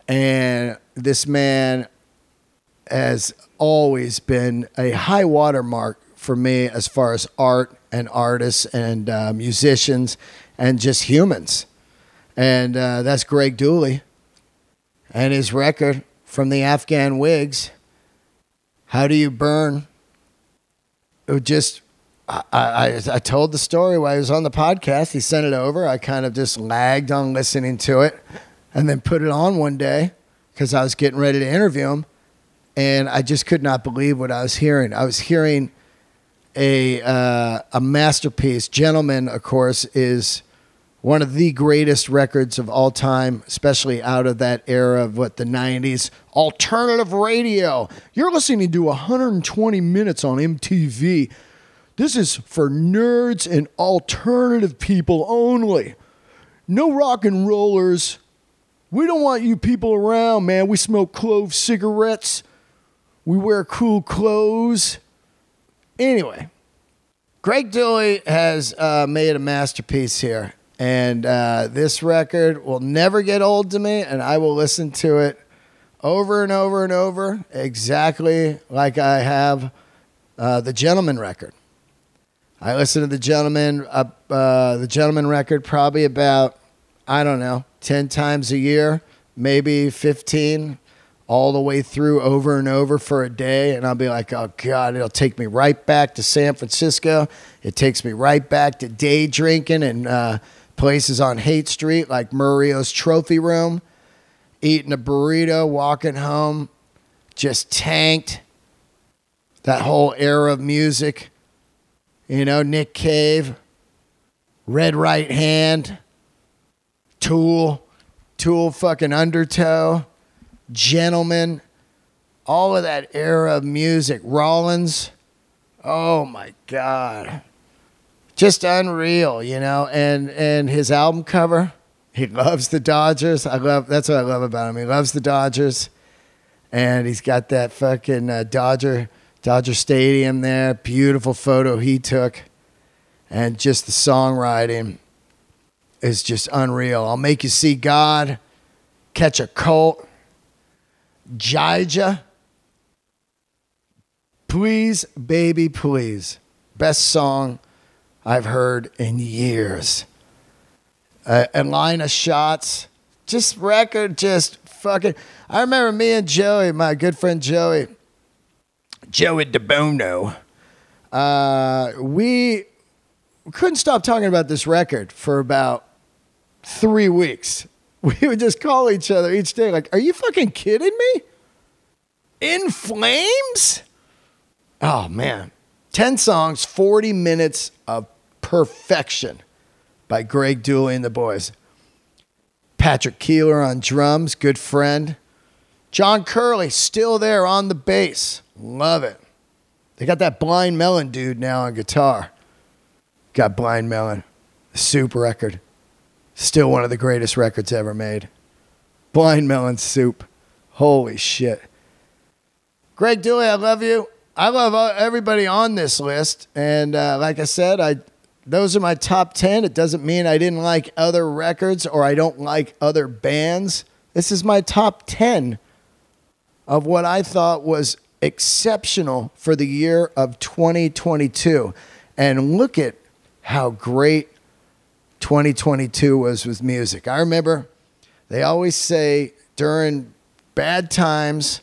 And this man has always been a high watermark for me as far as art and artists and uh, musicians and just humans. And uh, that's Greg Dulli and his record from the Afghan Whigs. How do you burn? it just I, I, I told the story while I was on the podcast. He sent it over. I kind of just lagged on listening to it, and then put it on one day because I was getting ready to interview him, and I just could not believe what I was hearing. I was hearing a uh, a masterpiece. Gentleman, of course, is one of the greatest records of all time, especially out of that era of what the 90s. Alternative radio. You're listening to 120 minutes on MTV. This is for nerds and alternative people only. No rock and rollers. We don't want you people around, man. We smoke clove cigarettes. We wear cool clothes. Anyway, Greg Dulli has uh, made a masterpiece here. And uh, this record will never get old to me, and I will listen to it over and over and over, exactly like I have uh, the Gentleman record. I listen to the Gentleman, uh, uh, the Gentleman record probably about I don't know ten times a year, maybe fifteen, all the way through over and over for a day, and I'll be like, oh god, it'll take me right back to San Francisco. It takes me right back to day drinking and uh, places on Haight Street like Murio's Trophy Room, eating a burrito, walking home, just tanked. That whole era of music, you know, Nick Cave, Red Right Hand, Tool, Tool fucking Undertow, Gentleman, all of that era of music. Rollins, oh my God just unreal, you know. And and his album cover, he loves the Dodgers. I love that's what I love about him. He loves the Dodgers, and he's got that fucking uh, Dodger Dodger Stadium there. Beautiful photo he took, and just the songwriting is just unreal. I'll make you see God, Catch a Colt, Jyja. Please, baby, please. Best song I've heard in years. Uh, a line of shots, just record, just fucking. I remember me and Joey, my good friend Joey, Joey DeBono. Uh, we couldn't stop talking about this record for about three weeks. We would just call each other each day, like, "Are you fucking kidding me? In flames?" Oh man, ten songs, forty minutes of Perfection by Greg Dulli and the boys. Patrick Keeler on drums, good friend. John Curley still there on the bass. Love it. They got that Blind Melon dude now on guitar. Got Blind Melon, Soup record. Still one of the greatest records ever made. Blind Melon Soup. Holy shit. Greg Dulli, I love you. I love everybody on this list. And uh, like I said, I those are my top 10. It doesn't mean I didn't like other records or I don't like other bands. This is my top 10 of what I thought was exceptional for the year of 2022. And look at how great 2022 was with music. I remember they always say during bad times,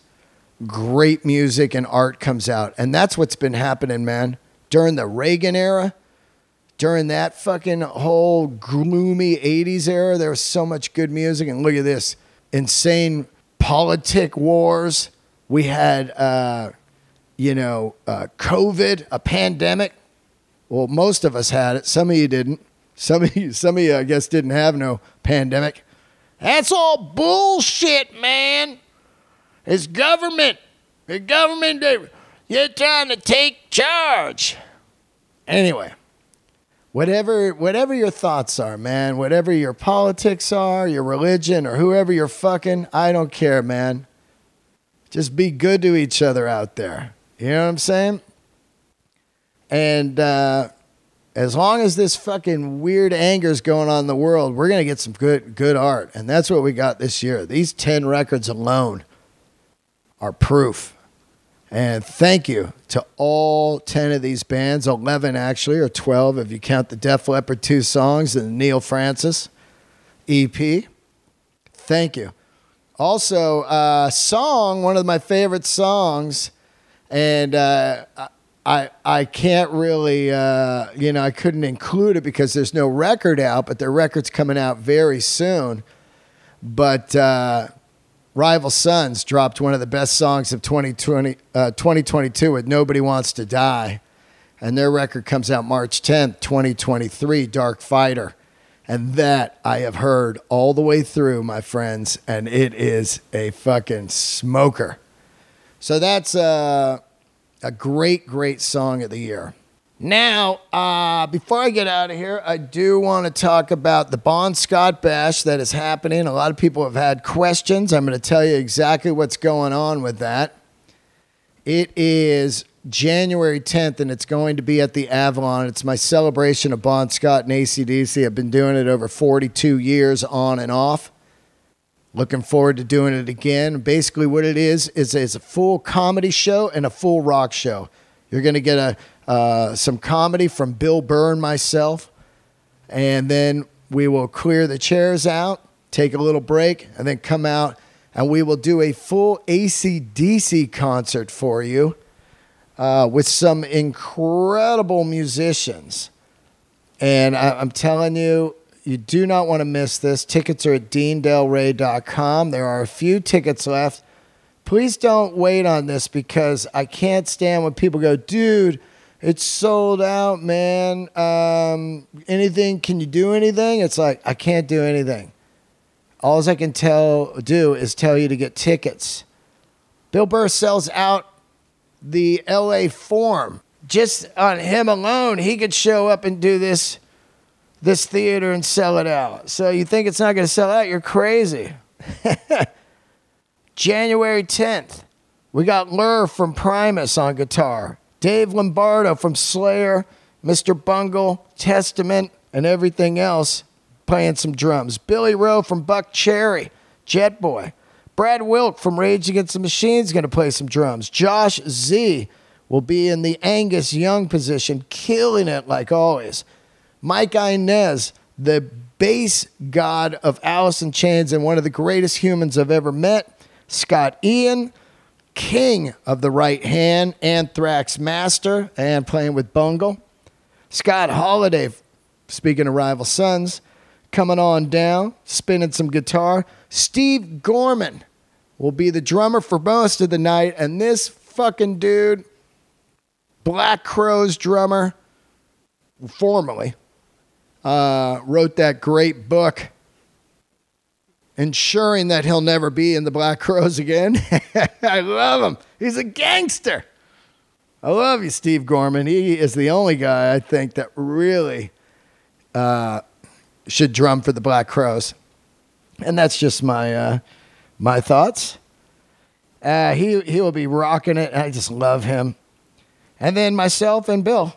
great music and art comes out. And that's what's been happening, man. During the Reagan era, during that fucking whole gloomy 80s era, there was so much good music. And look at this insane politic wars. We had, uh, you know, uh, COVID, a pandemic. Well, most of us had it. Some of you didn't. Some of you, some of you, I guess, didn't have no pandemic. That's all bullshit, man. It's government. The government, you're trying to take charge. Anyway, whatever whatever your thoughts are, man, whatever your politics are, your religion, or whoever you're fucking, I don't care, man. Just be good to each other out there. You know what I'm saying? And uh, as long as this fucking weird anger is going on in the world, we're gonna get some good good art, and that's what we got this year. These ten records alone are proof and thank you to all 10 of these bands, 11 actually, or 12 if you count the Def Leppard two songs and the Neal Francis EP. Thank you. Also, uh, song, one of my favorite songs, and uh, I, I can't really, uh, you know, I couldn't include it because there's no record out, but their record's coming out very soon. But uh, Rival Sons dropped one of the best songs of 2020, uh, 2022 with Nobody Wants to Die. and their record comes out March 10th, 2023, Darkfighter. And that I have heard all the way through, my friends, and it is a fucking smoker. So that's a, a great, great song of the year. Now, uh, before I get out of here, I do want to talk about the Bon Scott Bash that is happening. A lot of people have had questions. I'm going to tell you exactly what's going on with that. It is January 10th, and it's going to be at the Avalon. It's my celebration of Bon Scott and ACDC. I've been doing it over 42 years on and off. Looking forward to doing it again. Basically, what it is is it's a full comedy show and a full rock show. You're going to get a uh, some comedy from Bill Burr and myself, and then we will clear the chairs out, take a little break, and then come out and we will do a full ACDC concert for you uh, with some incredible musicians. And I, I'm telling you, you do not want to miss this. Tickets are at deandelray.com. There are a few tickets left. Please don't wait on this because I can't stand when people go, dude, it's sold out, man. Um, anything? Can you do anything? It's like, I can't do anything. All I can tell do is tell you to get tickets. Bill Burr sells out the LA Forum. Just on him alone, he could show up and do this this theater and sell it out. So you think it's not going to sell out? You're crazy. January 10th, we got Ler from Primus on guitar, Dave Lombardo from Slayer, Mr. Bungle, Testament, and everything else playing some drums. Billy Rowe from Buckcherry, Jet Boy. Brad Wilk from Rage Against the Machine is going to play some drums. Josh Z will be in the Angus Young position, killing it like always. Mike Inez, the bass god of Alice in Chains and one of the greatest humans I've ever met. Scott Ian, king of the right hand, Anthrax master, and playing with Bungle. Scott Holiday, speaking of rival sons, coming on down, spinning some guitar. Steve Gorman will be the drummer for most of the night, and this fucking dude, Black Crowes drummer, formerly, uh, wrote that great book ensuring that he'll never be in the Black Crowes again. I love him. He's a gangster. I love you, Steve Gorman. He is the only guy I think that really uh, should drum for the Black Crowes, And that's just my uh, my thoughts. Uh, he he will be rocking it. I just love him. And then myself and Bill.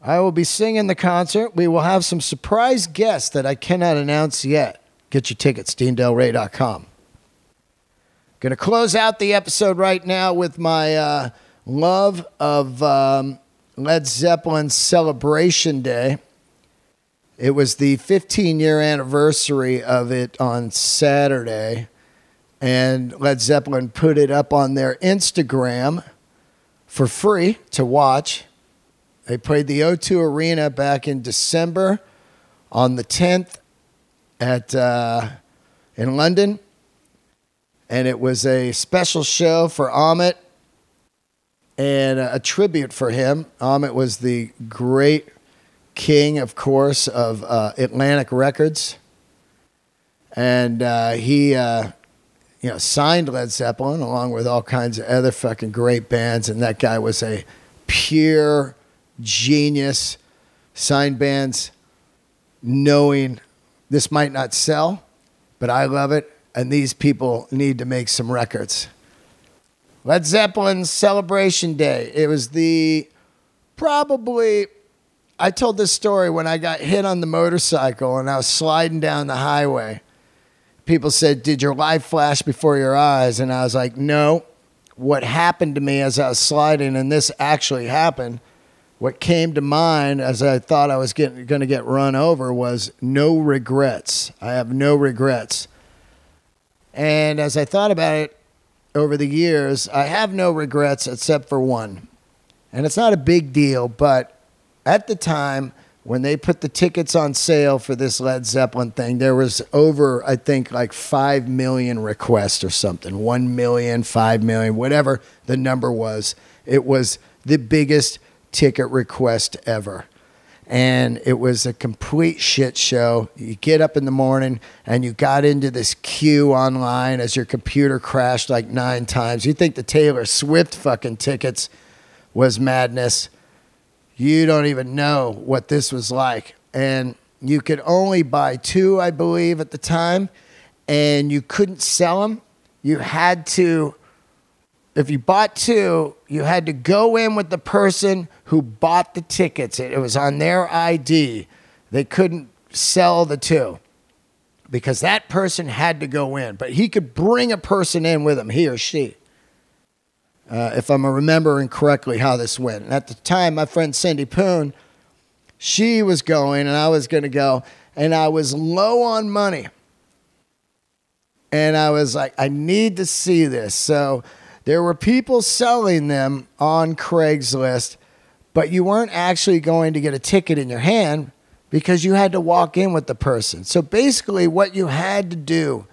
I will be singing the concert. We will have some surprise guests that I cannot announce yet. Get your tickets, deandelray.com. Going to close out the episode right now with my uh, love of um, Led Zeppelin's Celebration Day. It was the 15 year anniversary of it on Saturday, and Led Zeppelin put it up on their Instagram for free to watch. They played the O2 Arena back in December on the 10th at uh, in London, and it was a special show for Ahmet and a tribute for him. Ahmet was the great king, of course, of uh, Atlantic Records, and uh, he uh, you know signed Led Zeppelin along with all kinds of other fucking great bands, and that guy was a pure genius. Signed bands knowing this might not sell, but I love it, and these people need to make some records. Led Zeppelin's Celebration Day. It was the probably, I told this story when I got hit on the motorcycle and I was sliding down the highway. People said, Did your life flash before your eyes? And I was like, No. What happened to me as I was sliding, and this actually happened, what came to mind as I thought I was going to get run over was no regrets. I have no regrets. And as I thought about it over the years, I have no regrets except for one. And it's not a big deal, but at the time when they put the tickets on sale for this Led Zeppelin thing, there was over, I think, like 5 million requests or something 1 million, 5 million, whatever the number was. It was the biggest ticket request ever. And it was a complete shit show. You get up in the morning and you got into this queue online as your computer crashed like nine times. You think the Taylor Swift fucking tickets was madness. You don't even know what this was like. And you could only buy two, I believe, at the time, and you couldn't sell them. You had to, if you bought two, you had to go in with the person who bought the tickets. It was on their ID. They couldn't sell the two because that person had to go in, but he could bring a person in with him, he or she. Uh, if I'm remembering correctly how this went. And at the time, my friend Cindy Poon, she was going and I was going to go, and I was low on money. And I was like, I need to see this. So there were people selling them on Craigslist, but you weren't actually going to get a ticket in your hand because you had to walk in with the person. So basically, what you had to do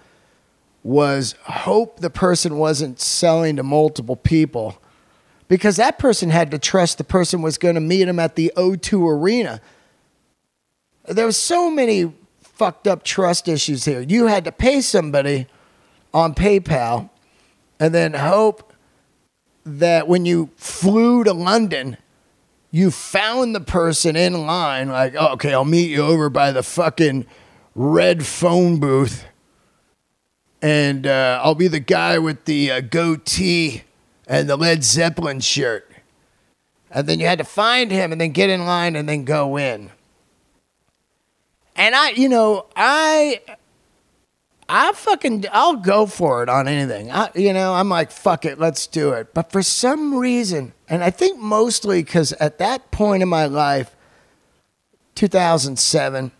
was hope the person wasn't selling to multiple people because that person had to trust the person was going to meet him at the O2 Arena. There was so many fucked up trust issues here. You had to pay somebody on PayPal and then hope that when you flew to London, you found the person in line, like, oh, okay, I'll meet you over by the fucking red phone booth. And uh, I'll be the guy with the uh, goatee and the Led Zeppelin shirt. And then you had to find him and then get in line and then go in. And I, you know, I, I fucking, I'll go for it on anything. I, you know, I'm like, fuck it, let's do it. But for some reason, and I think mostly because at that point in my life, 2007,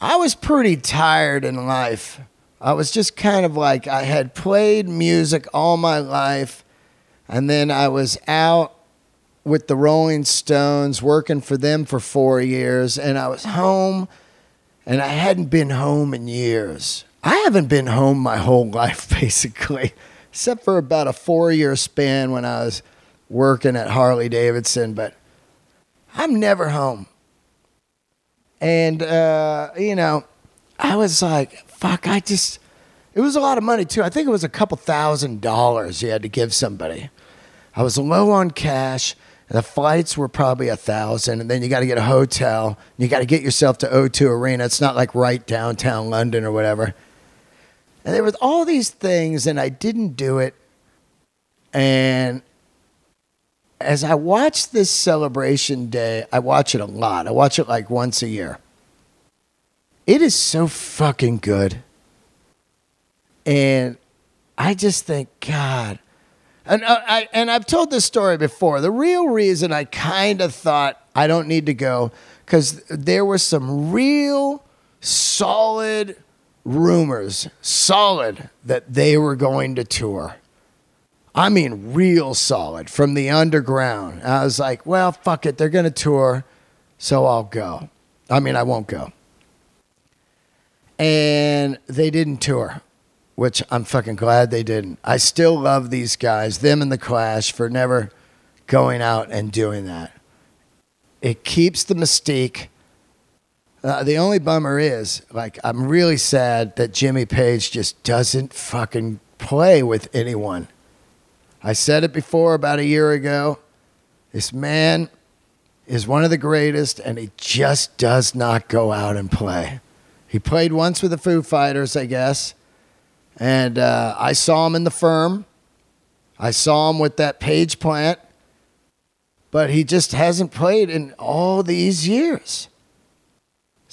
I was pretty tired in life. I was just kind of like, I had played music all my life, and then I was out with the Rolling Stones working for them for four years, and I was home and I hadn't been home in years. I haven't been home my whole life, basically, except for about a four year span when I was working at Harley Davidson, but I'm never home. And, uh, you know, I was like, fuck, I just, it was a lot of money too. I think it was a couple thousand dollars you had to give somebody. I was low on cash. The flights were probably a thousand, and then you got to get a hotel. You got to get yourself to O2 Arena. It's not like right downtown London or whatever. And there was all these things, and I didn't do it. And as I watch this celebration day, I watch it a lot. I watch it like once a year. It is so fucking good. And I just think, God, and uh, I and I've told this story before. The real reason I kind of thought I don't need to go because there were some real solid rumors, solid that they were going to tour. I mean, real solid from the underground. I was like, well, fuck it, they're going to tour, so I'll go. I mean, I won't go. And they didn't tour which I'm fucking glad they didn't. I still love these guys, them and the Clash, for never going out and doing that. It keeps the mystique. Uh, the only bummer is, like, I'm really sad that Jimmy Page just doesn't fucking play with anyone. I said it before about a year ago. This man is one of the greatest, and he just does not go out and play. He played once with the Foo Fighters, I guess and uh, I saw him in the firm. I saw him with that Page plant, but he just hasn't played in all these years.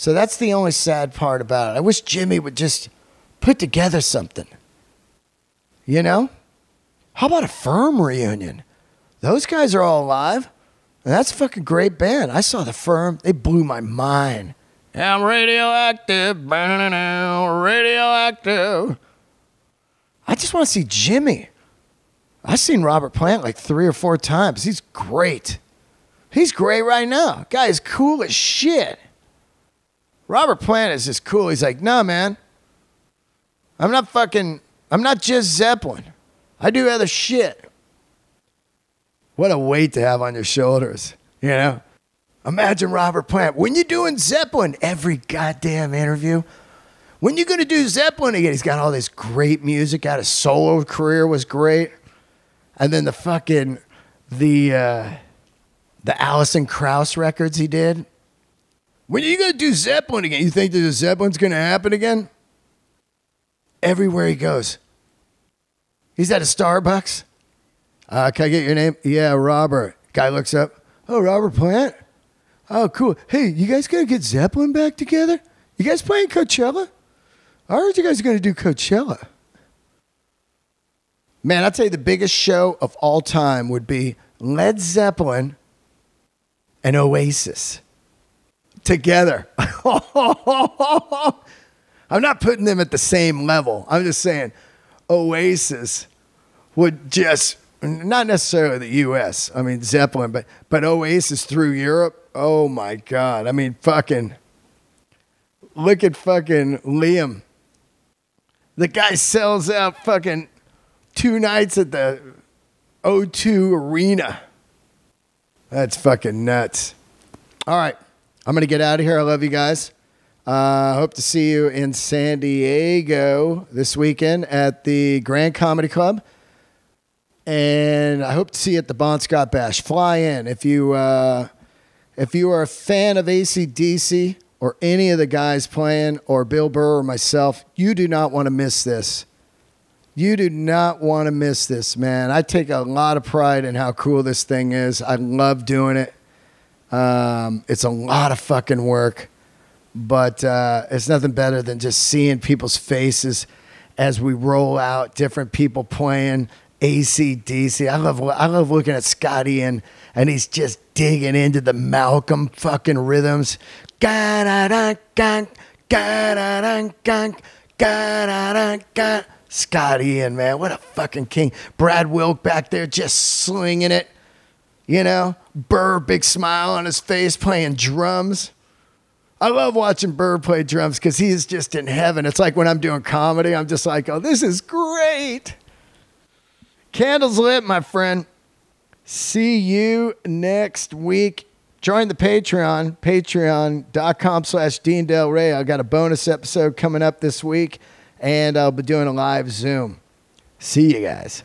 So that's the only sad part about it. I wish Jimmy would just put together something. You know? How about a firm reunion? Those guys are all alive. And that's a fucking great band. I saw the firm, they blew my mind. I'm radioactive, radioactive. I just want to see Jimmy. I've seen Robert Plant like three or four times. He's great. He's great right now. Guy is cool as shit. Robert Plant is just cool. He's like, nah, man. I'm not fucking, I'm not just Zeppelin. I do other shit. What a weight to have on your shoulders, you know? Imagine Robert Plant. When you doing Zeppelin, every goddamn interview. When you gonna do Zeppelin again? He's got all this great music out. His solo career was great. And then the fucking the uh the Alison Krauss records he did. When are you gonna do Zeppelin again? You think that the Zeppelin's gonna happen again? Everywhere he goes. He's at a Starbucks. Uh, can I get your name? Yeah, Robert. Guy looks up. Oh, Robert Plant. Oh, cool. Hey, you guys gonna get Zeppelin back together? You guys playing Coachella? I heard you guys are gonna do Coachella. Man, I'll tell you the biggest show of all time would be Led Zeppelin and Oasis together. I'm not putting them at the same level. I'm just saying Oasis would just not necessarily the US. I mean Zeppelin, but but Oasis through Europe. Oh my god. I mean fucking look at fucking Liam. The guy sells out fucking two nights at the O2 Arena. That's fucking nuts. All right. I'm going to get out of here. I love you guys. Uh, hope to see you in San Diego this weekend at the Grand Comedy Club. And I hope to see you at the Bon Scott Bash. Fly in. If you, uh, if you are a fan of ACDC or any of the guys playing, or Bill Burr or myself, you do not want to miss this. You do not want to miss this, man. I take a lot of pride in how cool this thing is. I love doing it. Um, it's a lot of fucking work, but uh, it's nothing better than just seeing people's faces as we roll out different people playing ACDC. I love I love looking at Scotty and and he's just digging into the Malcolm fucking rhythms. Scotty and man, what a fucking king. Brad Wilk back there just slinging it. You know, Burr, big smile on his face, playing drums. I love watching Burr play drums because he's just in heaven. It's like when I'm doing comedy, I'm just like, oh, this is great. Candles lit, my friend. See you next week. Join the Patreon, patreon.com slash Dean Delray. I got a bonus episode coming up this week, and I'll be doing a live Zoom. See you guys.